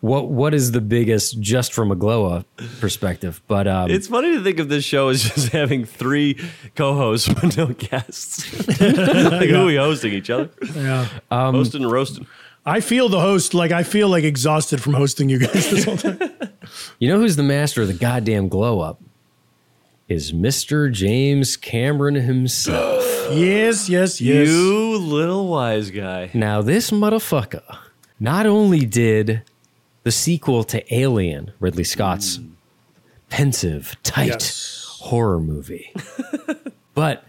what what is the biggest just from a glow up perspective. But um, It's funny to think of this show as just having three co-hosts but no guests. like who are we hosting each other? Yeah. hosting and roasting. I feel the host like I feel like exhausted from hosting you guys this whole time. you know who's the master of the goddamn glow up? Is Mr. James Cameron himself. yes, yes, yes. You little wise guy. Now, this motherfucker not only did the sequel to Alien, Ridley Scott's hmm. pensive, tight Yes. horror movie, but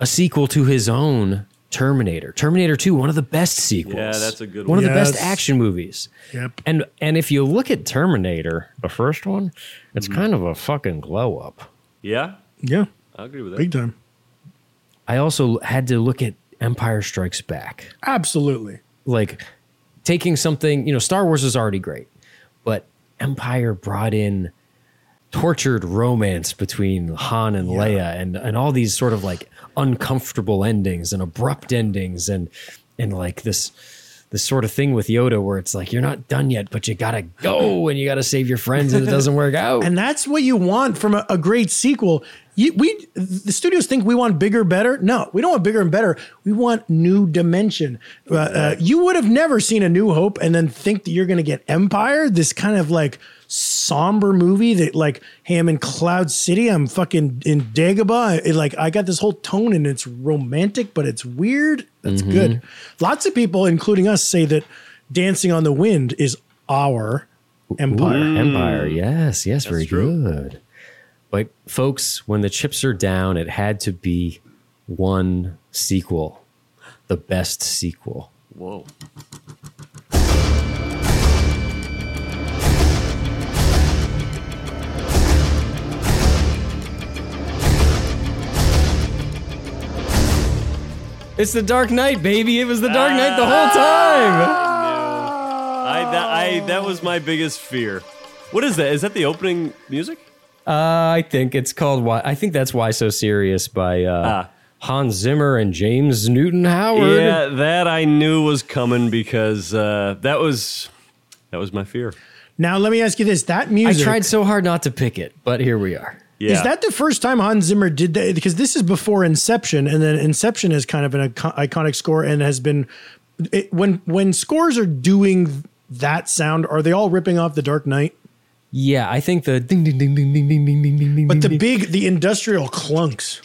a sequel to his own Terminator. Terminator 2, one of the best sequels. Yeah, that's a good One one. of the best action movies. Yep. And and if you look at Terminator, the first one, it's Mm-hmm. kind of a fucking glow up. Yeah, Yeah, I agree with that. big time. I also had to look at Empire Strikes Back. Absolutely. like taking something, you know, Star Wars is already great, but Empire brought in tortured romance between Han and Leia and and all these sort of like uncomfortable endings and abrupt endings and and like this this sort of thing with Yoda where it's like you're not done yet, but you gotta go and you gotta save your friends and it doesn't work out. And that's what you want from a, a great sequel. You, we the studios think we want bigger, better. No, we don't want bigger and better. We want new dimension. Uh, uh, you would have never seen a New Hope and then think that you're going to get Empire, this kind of like somber movie that like, hey, I'm in Cloud City, I'm fucking in Dagobah. It, like I got this whole tone and it's romantic, but it's weird. That's mm-hmm. good. Lots of people, including us, say that Dancing on the Wind is our Empire. Empire, yes, yes, very true. good. But folks, when the chips are down, it had to be one sequel, the best sequel. Whoa. It's the Dark Knight, baby. It was the Dark Knight the whole time. I that I that was my biggest fear. What is that? Is that the opening music? Uh, I think it's called Why. I think that's Why So Serious by uh, Ah. Hans Zimmer and James Newton Howard. Yeah, that I knew was coming because uh, that was that was my fear. Now let me ask you this: that music I music. tried so hard not to pick it, but here we are. Yeah. Is that the first time Hans Zimmer did that? Because this is before Inception, and then Inception is kind of an icon- iconic score and has been. It, when when scores are doing that sound, are they all ripping off The Dark Knight? Yeah, I think the ding ding ding ding ding ding ding ding ding ding. But the ding, big, the industrial clunks.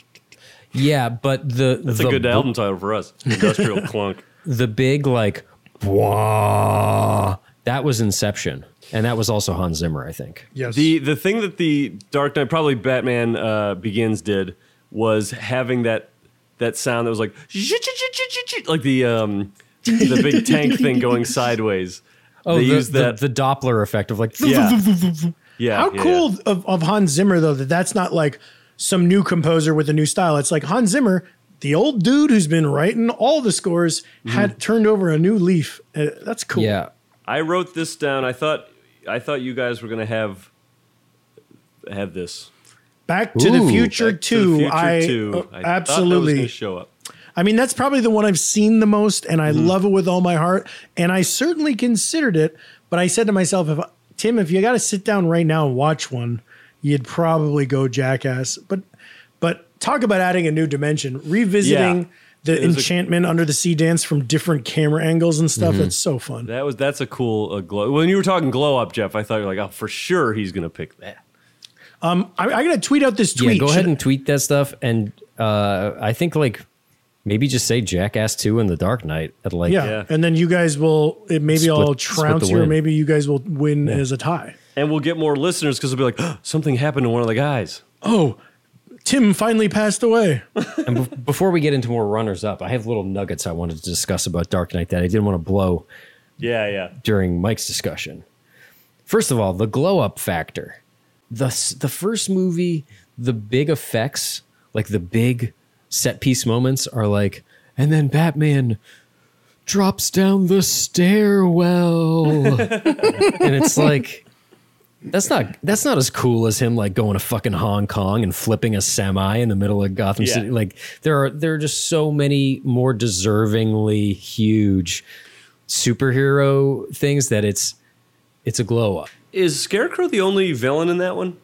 yeah, but the That's the, a good album title for us. Industrial Clunk. The big like, wah, that was Inception, and that was also Hans Zimmer, I think. Yes. The the thing that the Dark Knight, probably Batman uh, Begins did was having that that sound that was like like the um the big tank thing going sideways. Oh, they the, used the- that. the, Doppler effect of like, yeah, yeah. How yeah, cool Of, of Hans Zimmer though that that's not like some new composer with a new style. It's like Hans Zimmer, the old dude who's been writing all the scores, had turned over a new leaf. Uh, that's cool. yeah. I wrote this down. I thought I thought you guys were gonna have have this. Back to the Future Back to Two. the Future I, 2. uh, I thought that was absolutely. show up. I mean, that's probably the one I've seen the most, and I love it with all my heart. And I certainly considered it, but I said to myself, if Tim, if you got to sit down right now and watch one, you'd probably go Jackass. But but talk about adding a new dimension, revisiting Yeah. The It was a- enchantment under the sea dance from different camera angles and stuff. It's so fun. That was that's a cool uh, glow. When you were talking glow up, Jeff, I thought you were like, oh, for sure he's gonna pick that. I, I got to tweet out this tweet. Yeah, go ahead Should- and tweet that stuff, and uh, I think like maybe just say Jackass Two in The Dark Knight at like yeah. Yeah. and then you guys will. It, maybe Split- I'll split trounce you, or maybe you guys will win as a tie. And we'll get more listeners because they'll be like, oh, something happened to one of the guys. Oh, Tim finally passed away. And be- before we get into more runners up, I have little nuggets I wanted to discuss about Dark Knight that I didn't want to blow Yeah, yeah. during Mike's discussion. First of all, the glow up factor. The s- the first movie, the big effects, like the big set piece moments are like and then Batman drops down the stairwell. and it's like That's not that's not as cool as him like going to fucking Hong Kong and flipping a semi in the middle of Gotham Yeah. City. Like there are there are just so many more deservingly huge superhero things that it's it's a glow up. Is Scarecrow the only villain in that one?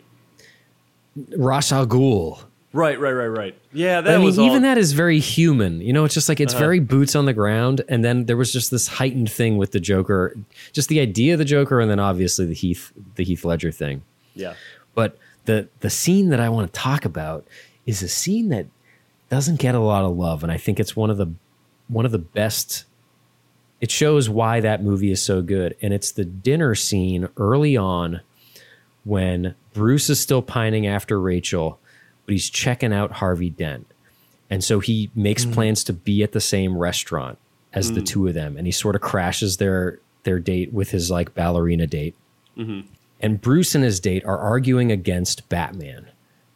Ra's al Ghul. Right, right, right, right. Yeah, that I mean, was all, even that is very human. You know, it's just like it's uh-huh. very boots on the ground. And then there was just this heightened thing with the Joker, just the idea of the Joker, and then obviously the Heath the Heath Ledger thing. Yeah. But the the scene that I want to talk about is a scene that doesn't get a lot of love, and I think it's one of the one of the best. It shows why that movie is so good, and it's the dinner scene early on when Bruce is still pining after Rachel, but he's checking out Harvey Dent, and so he makes mm. plans to be at the same restaurant as the mm. two of them, and he sort of crashes their their date with his like ballerina date. Mm-hmm. And Bruce and his date are arguing against Batman,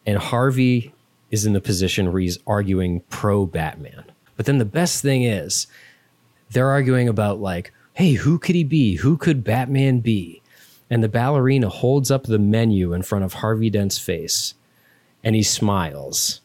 and Harvey is in the position where he's arguing pro Batman. But then the best thing is, they're arguing about like, hey, who could he be? Who could Batman be? And the ballerina holds up the menu in front of Harvey Dent's face, and he smiles.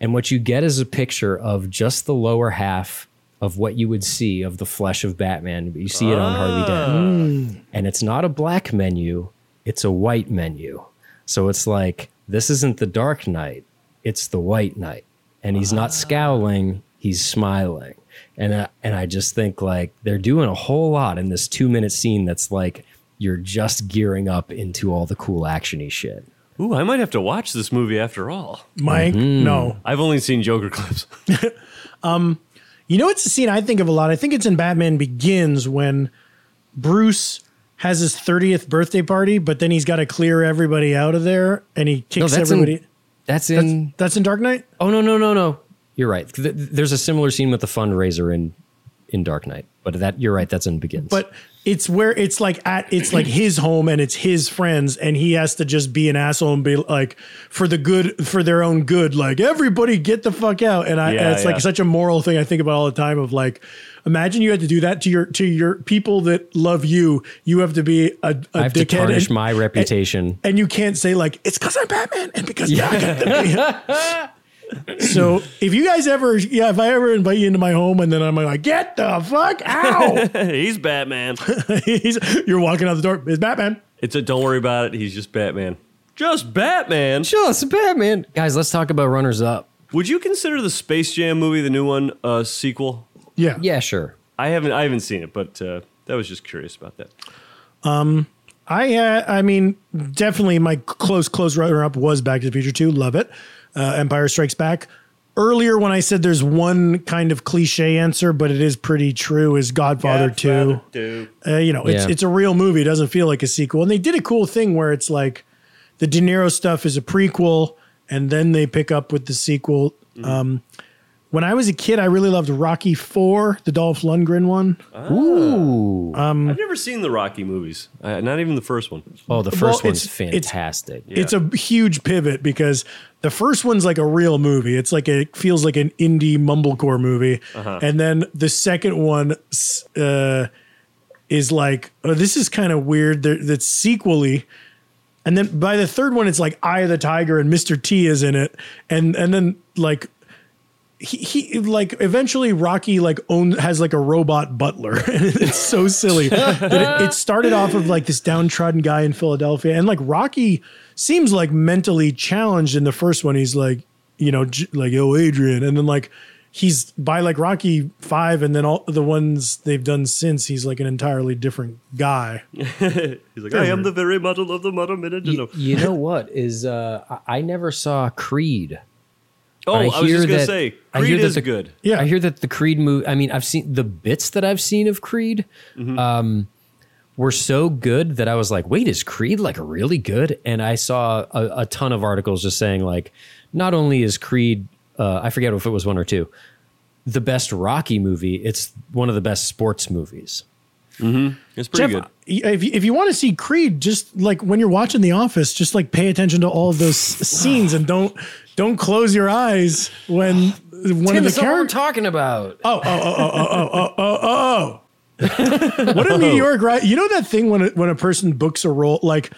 And what you get is a picture of just the lower half of what you would see of the flesh of Batman. You see it on Harvey Dent ah. mm. and it's not a black menu it's a white menu. So it's like this isn't the dark knight it's the white knight. And he's not ah. scowling he's smiling. And I, and I just think like they're doing a whole lot in this 2 minute scene that's like you're just gearing up into all the cool actiony shit Ooh, I might have to watch this movie after all. Mike, mm-hmm. no. I've only seen Joker clips. Um, you know, it's a scene I think of a lot. I think it's in Batman Begins when Bruce has his 30th birthday party, but then he's got to clear everybody out of there and he kicks that's everybody. in, that's that's, in that's in Dark Knight? oh no no no no you're right there's a similar scene with the fundraiser in in dark knight but that you're right that's in begins But it's where it's like at it's like his home and it's his friends and he has to just be an asshole and be like for the good for their own good like everybody get the fuck out and I Yeah, and it's yeah. like such a moral thing I think about all the time of like imagine you had to do that to your to your people that love you you have to be a, a i have to dickhead tarnish and, my reputation and you can't say like it's because I'm Batman and because yeah. I got the So if you guys ever, yeah, if I ever invite you into my home and then I'm like, get the fuck out, He's Batman. He's, you're walking out the door. It's Batman. It's a don't worry about it. He's just Batman. Just Batman. just batman guys let's talk about runners up Would you consider the Space Jam movie, the new one, a sequel? Yeah. yeah sure I haven't. I haven't seen it, but uh, that was just curious about that. Um, I uh, I mean, definitely my close close runner up was Back to the Future 2. Love it. Uh, Empire Strikes Back. Earlier, when I said there's one kind of cliche answer, but it is pretty true, is Godfather 2. Two. Uh, you know, it's Yeah. it's a real movie. It doesn't feel like a sequel. And they did a cool thing where it's like the De Niro stuff is a prequel, and then they pick up with the sequel. Um, when I was a kid, I really loved Rocky Four, the Dolph Lundgren one. ooh I've never seen the Rocky movies. Uh, not even the first one. oh the Well, first one's it's- it's- fantastic It's a huge pivot because the first one's like a real movie. It's like a, it feels like an indie mumblecore movie, and then the second one uh, is like oh, this is kind of weird. There- That's sequely, and then by the third one, it's like Eye of the Tiger and Mr. T is in it, and and then like. He, he like eventually Rocky like own has like a robot butler. And it's so silly that it, it started off of like this downtrodden guy in Philadelphia. And like Rocky seems like mentally challenged in the first one. He's like you know j- like yo Adrian. And then like he's by like Rocky 5 and then all the ones they've done since he's like an entirely different guy. He's like, I am the very model of the modern minute. you, you know what is uh I, I never saw creed oh, But I, was just gonna that- say, I Creed hear that is the- good. Yeah. I hear that the Creed movie. I mean, I've seen the bits that I've seen of Creed Mm-hmm. um, were so good that I was like, "Wait, is Creed like really good?" And I saw a, a ton of articles just saying like, not only is Creed, uh, I forget if it was one or two, the best Rocky movie. It's one of the best sports movies. It's pretty Jeff, good. if you, if you want to see Creed, just like when you're watching The Office, just like pay attention to all of those scenes and don't don't close your eyes when one of the that's not what we're characters. talking about. Oh, oh, oh, oh, oh, oh, oh, oh, oh. what a meteoric right? You know that thing when a, when a person books a role, like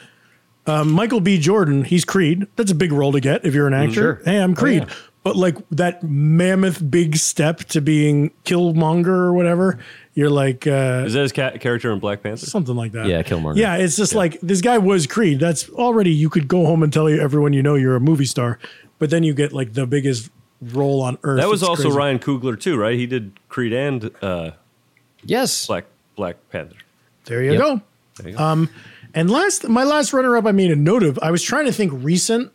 Um, Michael B. Jordan, he's Creed. That's a big role to get if you're an actor. sure. Hey, I'm Creed. But like that mammoth big step to being Killmonger or whatever, you're like uh, Is that his ca- character in Black Panther? something like that. Yeah, Killmonger. Yeah, it's just like this guy was Creed. That's already you could go home and tell everyone you know you're a movie star, but then you get like the biggest role on earth. That was It's also crazy. Ryan Coogler too, right? He did Creed and uh, Yes. Black Black Panther. There you Yep. go. There you go. Um, and last, my last runner up, I made a note of. I was trying to think recent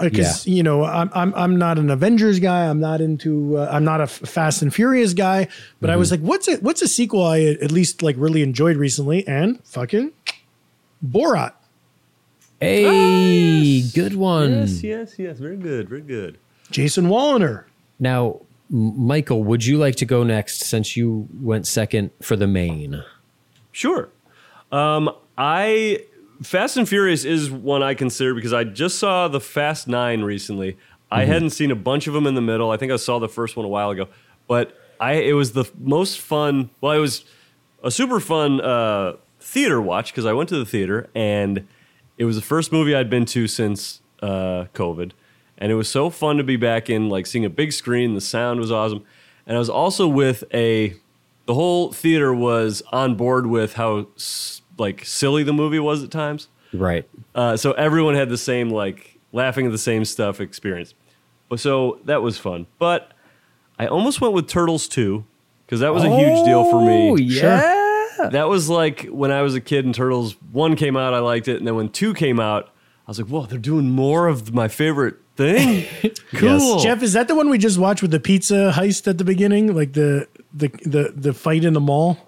because you know I'm I'm I'm not an Avengers guy. I'm not into. Uh, I'm not a F- Fast and Furious guy. But I was Mm-hmm. like, what's it? What's a sequel I at least like really enjoyed recently? And fucking Borat. Hey, good one. yes, yes, yes. Very good, very good. Jason Woliner. Now, Michael, would you like to go next since you went second for the main? Sure. Um, I Fast and Furious is one I consider because I just saw the Fast Nine recently. I hadn't seen a bunch of them in the middle. I think I saw the first one a while ago, but I it was the most fun. Well, it was a super fun uh, theater watch because I went to the theater and it was the first movie I'd been to since uh, COVID, and it was so fun to be back in like seeing a big screen. The sound was awesome, and I was also with a. The whole theater was on board with how like silly the movie was at times. Right. Uh, so everyone had the same like laughing at the same stuff experience. But so that was fun. But I almost went with Turtles 2 because that was a huge deal for me. Oh, yeah. That was like when I was a kid and Turtles 1 came out, I liked it. And then when 2 came out, I was like, whoa, they're doing more of my favorite thing. cool. Jeff, is that the one we just watched with the pizza heist at the beginning? Like the the the the fight in the mall?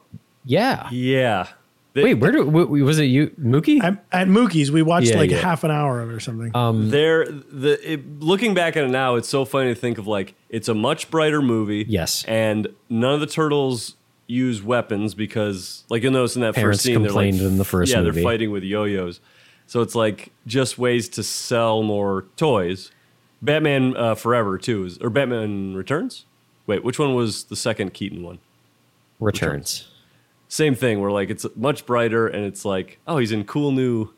Yeah. Yeah. They- Wait, where do was it you, Mookie? At, at Mookie's, we watched Yeah, like yeah. half an hour of it or something. Um, There, the it, looking back at it now, it's so funny to think of like it's a much brighter movie. Yes. and none of the turtles use weapons because, like you'll notice in that Parents first scene, they're like, in the first yeah, movie. they're fighting with yo-yos. So it's like just ways to sell more toys. Batman uh, Forever too, is, or Batman Returns. Wait, which one was the second Keaton one? Returns. Same thing. Where like it's much brighter and it's like, oh, he's in cool new,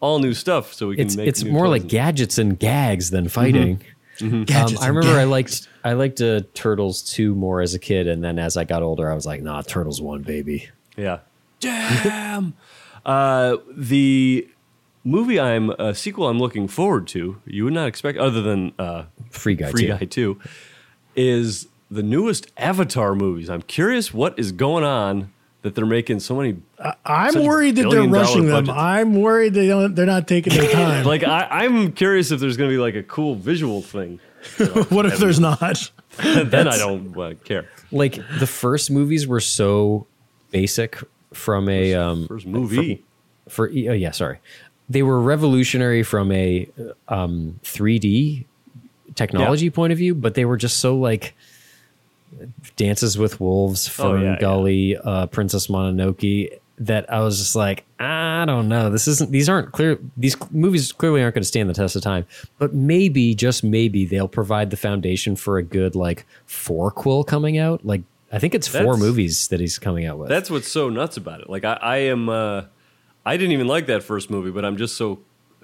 all new stuff. So we can It's make. it's more like gadgets and gags than fighting. Um, I remember I liked I liked uh, Turtles two more as a kid, and then as I got older, I was like, nah, Turtles one, baby. Yeah. Damn. uh, the movie I'm a sequel I'm looking forward to. You would not expect other than uh, Free Guy Free. Guy Two, is the newest Avatar movies. I'm curious what is going on that they're making so many. I'm worried that they're rushing them. budgets. I'm worried they don't. They're not taking their time. Like I, I'm curious if there's going to be like a cool visual thing. what if there's not? then I don't uh, care. Like the first movies were so basic from a um, First movie. for oh yeah sorry they were revolutionary from a um 3d technology Yeah. point of view but they were just so like dances with wolves Oh, fern yeah, yeah. gully uh princess mononoke that i was just like i don't know this isn't these aren't clear these movies clearly aren't going to stand the test of time but maybe just maybe they'll provide the foundation for a good like four-quill coming out like i think it's four movies that he's coming out with That's what's so nuts about it. Like I, I am. Uh, I didn't even like that first movie, but I'm just so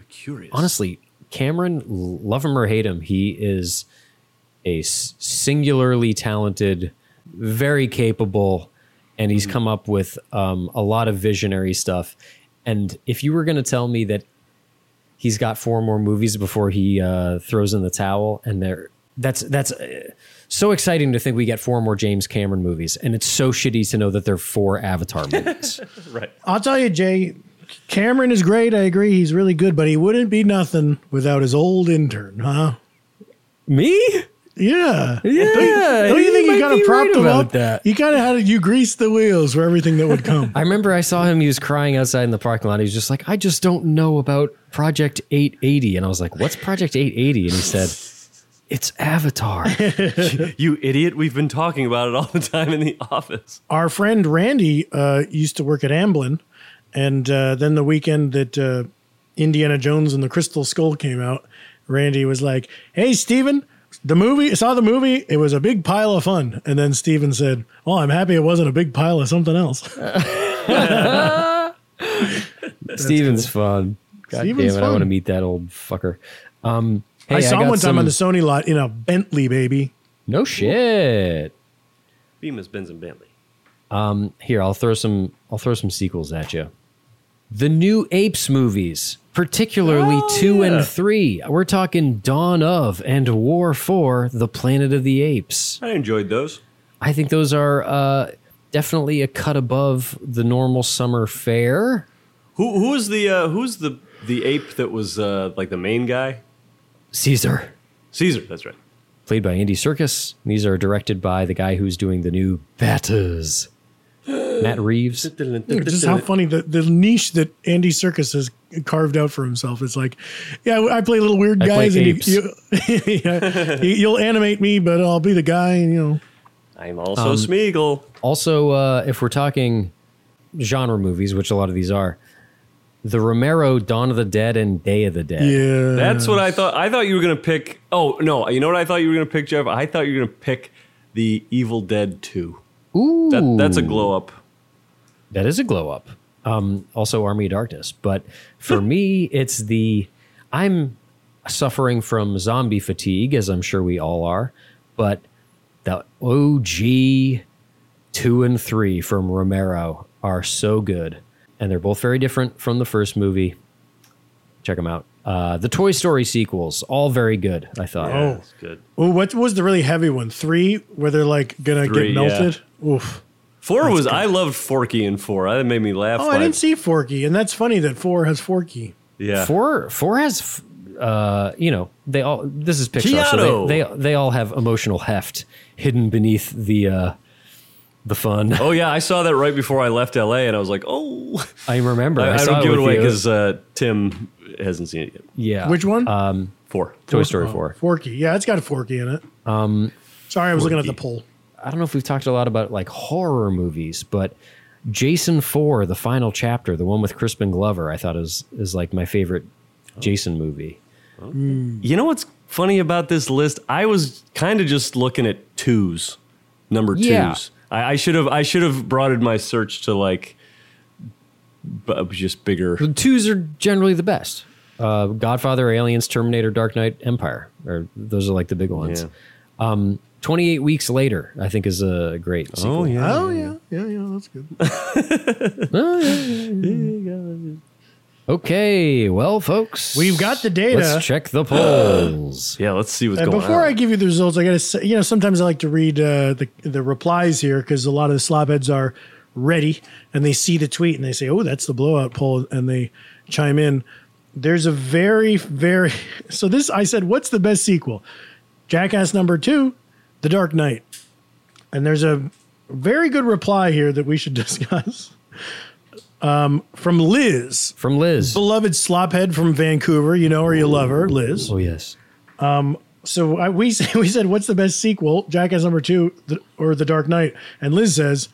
curious. honestly, Cameron, love him or hate him, he is a s- singularly talented, very capable, and he's come up with um, a lot of visionary stuff. And if you were going to tell me that he's got four more movies before he uh, throws in the towel, and they're that's that's uh, so exciting to think we get four more James Cameron movies, and it's so shitty to know that they're four Avatar movies. right? I'll tell you, Jay. Cameron is great. I agree. He's really good, but he wouldn't be nothing without his old intern, huh? me? Yeah. Yeah, Don't you think you you might kind of be propped right him about up? that. You kind of had you greased the wheels for everything that would come. I remember I saw him. He was crying outside in the parking lot. He was just like, "I just don't know about Project 880." And I was like, "What's Project 880?" And he said, "It's Avatar." You idiot! We've been talking about it all the time in the office. Our friend Randy uh, used to work at Amblin, and uh, then the weekend that uh, Indiana Jones and the Crystal Skull came out, Randy was like, "Hey, Steven, the movie. I saw the movie. It was a big pile of fun." And then Steven said, "Well, I'm happy it wasn't a big pile of something else." Steven's fun. God Steven's damn it! I want to meet that old fucker. Um, hey, I saw him one time on the Sony lot in a Bentley, baby. No shit. Bemis, Benz, and Bentley. Here, I'll throw some. I'll throw some sequels at you. The new Apes movies, particularly Oh, two yeah. and three. We're talking Dawn of and War for the Planet of the Apes. I enjoyed those. I think those are uh, definitely a cut above the normal summer fare. Who who was the uh, who's the the ape that was uh, like the main guy? Caesar, Caesar. That's right. played by Andy Serkis. These are directed by the guy who's doing the new Batters, Matt Reeves. Just how funny the, the niche that Andy Serkis has carved out for himself. It's like, yeah, I play little weird I guys, and you, apes. you, yeah, you- you'll animate me, but I'll be the guy. And, you know, I'm also Smeagol. Also, uh, if we're talking genre movies, which a lot of these are, the Romero Dawn of the Dead and Day of the Dead. yeah, That's what I thought. I thought you were gonna pick. Oh no! You know what I thought you were gonna pick, Jeff? I thought you were gonna pick the Evil Dead Two. Ooh, That, that's a glow up. That is a glow up. Um, also, Army of Darkness. But for me, it's the I'm suffering from zombie fatigue, as I'm sure we all are. But the OG two and three from Romero are so good, and they're both very different from the first movie. Check them out. Uh, the Toy Story sequels, all very good. I thought. Yeah, Oh. that's good. Oh, what was the really heavy one? Three, where they're like gonna Three, get yeah. Melted. Oof. Four was I loved Forky in four. That made me laugh. Oh, I didn't see Forky, and that's funny that four has Forky. Yeah. Four four has f- uh you know they all this is Pixar so they, they they all have emotional heft hidden beneath the uh the fun. Oh yeah, I saw that right before I left LA, and I was like, oh. I remember. I, I, I saw don't give it with away because uh, Tim hasn't seen it yet. yeah. Which one? Four. Toy Story Oh, four. Forky. Yeah, it's got a Forky in it. Um, sorry, I was looking at the poll. I don't know if we've talked a lot about like horror movies, but Jason four, the final chapter, the one with Crispin Glover, I thought is is like my favorite Jason movie. You know what's funny about this list? I was kind of just looking at twos, number twos. Yeah. I, I should have I should have broadened my search to like b- just bigger. The twos are generally the best. Uh, Godfather, Aliens, Terminator, Dark Knight, Empire, or those are like the big ones. Yeah. Um, 28 weeks later, I think is a great sequel. Oh yeah. Oh yeah, yeah, yeah. That's good. Oh yeah! Okay, well, folks, We've got the data. Let's check the polls. Yeah. Let's see what's And going before on. Before I give you the results, I gotta say, you know, sometimes I like to read uh, the the replies here because a lot of the slobheads are ready and they see the tweet and they say, "Oh, that's the blowout poll," and they chime in. There's a very, very so this. I said, "What's the best sequel?" Jackass number two, The Dark Knight, and there's a very good reply here that we should discuss. Um, from Liz, From Liz. beloved slophead from Vancouver. You know her, you love her, Liz. Oh yes. So I, we we said, "What's the best sequel?" Jackass number two the, or The Dark Knight, and Liz says,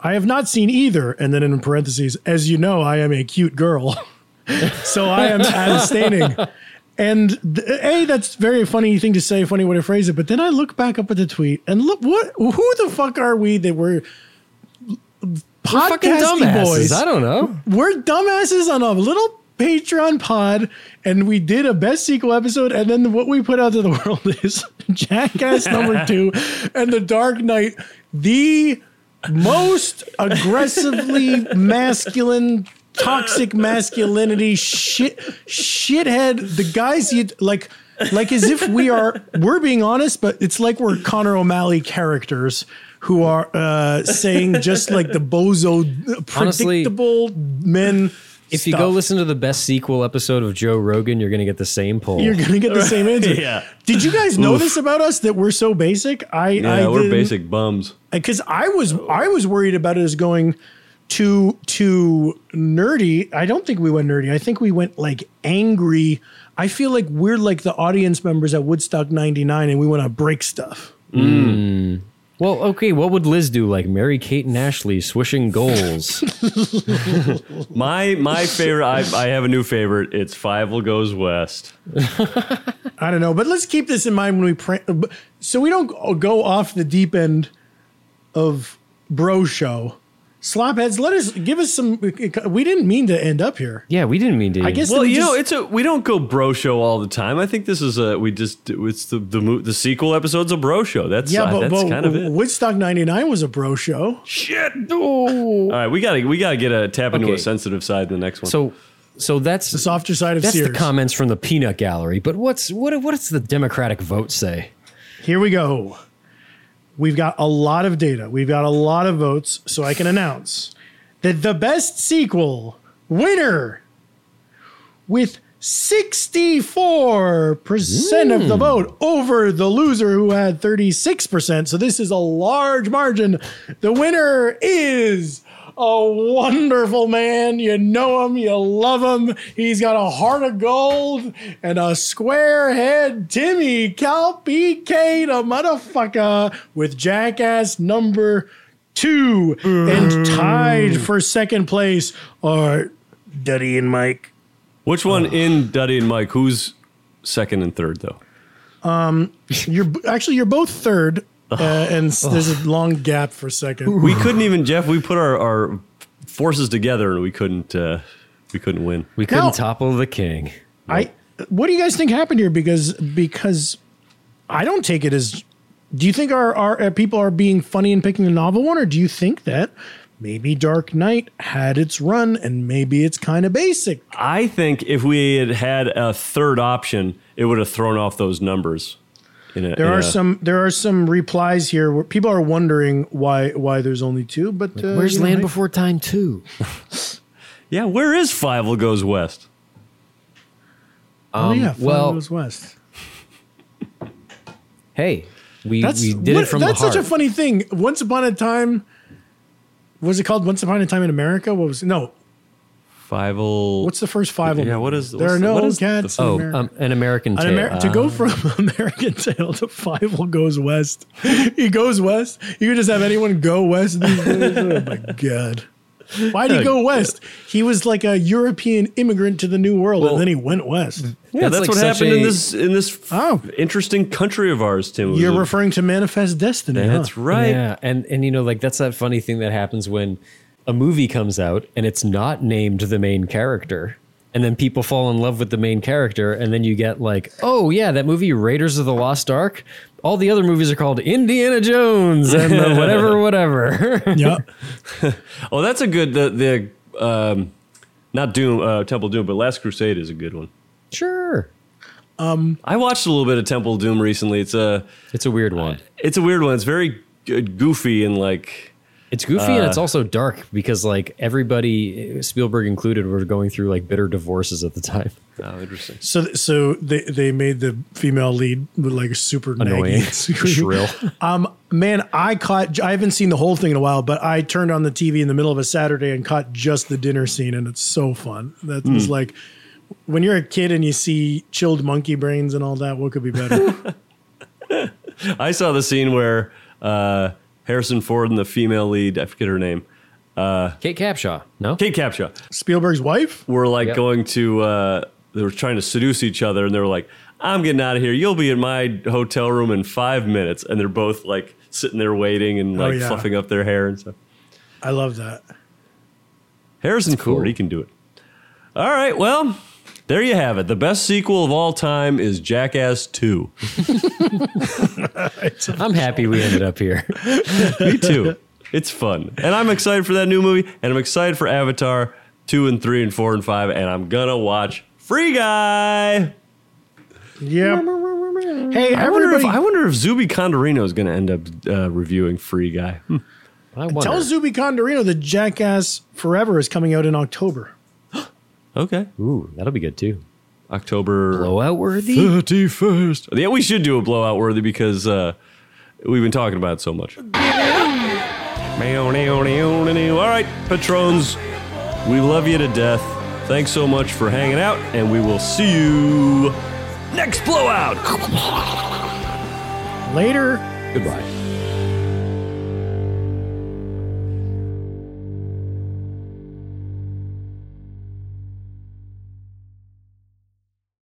"I have not seen either." And then in parentheses, as you know, I am a cute girl, so I am abstaining. And a that's very funny thing to say, funny way to phrase it. But then I look back up at the tweet and look what who the fuck are we that we're dumbasses. boys? I don't know. we're dumbasses on a little Patreon pod, and we did a best sequel episode, and then what we put out to the world is Jackass number two and The Dark Knight, the most aggressively masculine, toxic masculinity shit shithead. The guys you like. Like as if we are, we're being honest, but it's like we're Connor O'Malley characters who are uh, saying just like the bozo, Honestly, predictable men. If you go listen to the best sequel episode of Joe Rogan, you're going to get the same poll. you're gonna get the same answer. Yeah. Did you guys know this about us that we're so basic? I yeah, I we're didn't- basic bums. because I was I was worried about it as going too too nerdy. I don't think we went nerdy. I think we went like angry. I feel like we're like the audience members at Woodstock '99, and we want to break stuff. Mm. well, okay, what would Liz do? Like Mary Kate and Ashley swishing goals. My my favorite. I, I have a new favorite. It's Fievel Goes West. I don't know, but let's keep this in mind when we pray, uh, so we don't go off the deep end of bro show. Slopheads, let us give us some. We didn't mean to end up here. Yeah, we didn't mean to. I guess Well, we you know, it's a we don't go bro show all the time. I think this is a we just it's the the the sequel episode's a bro show. That's yeah, uh, but, that's but kind of it. Woodstock '99 was a bro show. Shit. All right, we gotta we gotta get a tap into Okay. a sensitive side in the next one. so, so that's The softer side of that's Sears. the comments from the peanut gallery. But what's what? What does the Democratic vote say? Here we go. We've got a lot of data. We've got a lot of votes, so I can announce that the best sequel winner with 64% of the hmm. vote over the loser who had 36%. So this is a large margin. The winner is a wonderful man. You know him, you love him. He's got a heart of gold and a square head. Timmy Kalpakis, the motherfucker, with Jackass number two. And tied for second place are Duddy and Mike. Which one in Duddy and Mike? Who's second and third though? Um, you're actually you're both third, uh, and s- there's a long gap for a second. We couldn't even Jeff. We put our, our forces together and we couldn't uh, we couldn't win. We couldn't No. topple the king. I what do you guys think happened here? Because because I don't take it as. Do you think our our uh, people are being funny and picking the novel one, or do you think that maybe Dark Knight had its run and maybe it's kind of basic? I think if we had had a third option, it would have thrown off those numbers. In a, There in are a- some there are some replies here where people are wondering why why there's only two. But uh, Where's you know, Land hey, Before Time two? Yeah, where is Fievel Goes West? Oh yeah, well- well, goes west. Hey, we That's we did what- it from that's the heart. such a funny thing. Once upon a time, was it called Once Upon a Time in America? What was no? Fievel. What's the first five? Yeah, what is- there are no what is the- cats. in oh, America. um, an American An tale. Amer- to go from American Tail to Fievel goes west. he goes west. You could just have anyone go west these days. Oh my god. Why did he go west? He was like a European immigrant to the New World, Well- and then he went west. yeah, That's that's like what such happened in this in this Oh. interesting country of ours, Tim. You're a- referring to Manifest Destiny. huh? That's right. Yeah, and and you know, like that's that funny thing that happens when a movie comes out and it's not named the main character. And then people fall in love with the main character, and then you get like, oh yeah, that movie Raiders of the Lost Ark. All the other movies are called Indiana Jones and the whatever, whatever. Yeah. Oh, that's a good the the um, not Doom uh, Temple Doom, but Last Crusade is a good one. sure, I watched a little bit of Temple Doom recently. It's a it's a weird one. it's a weird one. It's very goofy and like It's goofy and Uh, it's also dark because like everybody, Spielberg included, were going through like bitter divorces at the time. oh, interesting. So so they they made the female lead like super Annoying, naggy, shrill. Um, man, I caught. I haven't seen the whole thing in a while, but I turned on the TV in the middle of a Saturday and caught just the dinner scene, and it's so fun. That Hmm. was like when you're a kid and you see chilled monkey brains and all that. What could be better? I saw the scene where uh, Harrison Ford and the female lead, I forget her name, Kate Capshaw, no, Kate Capshaw, Spielberg's wife. were like Yep. going to. Uh, they were trying to seduce each other, and they were like, "I'm getting out of here. You'll be in my hotel room in five minutes." And they're both like sitting there waiting and like Oh, yeah. fluffing up their hair and stuff. I love that. Harrison cool. Ford, he can do it. All right, well, there you have it. The best sequel of all time is Jackass 2. I'm happy we ended up here. Me too. It's fun. And I'm excited for that new movie, and I'm excited for Avatar 2 and 3 and 4 and 5, and I'm gonna watch Free Guy. Yep. Hey, I wonder, if, I wonder if Zuby Condorino is gonna end up uh, reviewing Free Guy. Hmm. I tell Zuby Condorino that Jackass Forever is coming out in October. Okay. Ooh, that'll be good too. October Blowout worthy. 31st. Yeah, we should do a blowout worthy because uh, we've been talking about it so much. All right, patrons, we love you to death. Thanks so much for hanging out, and we will see you next blowout. Later. Goodbye.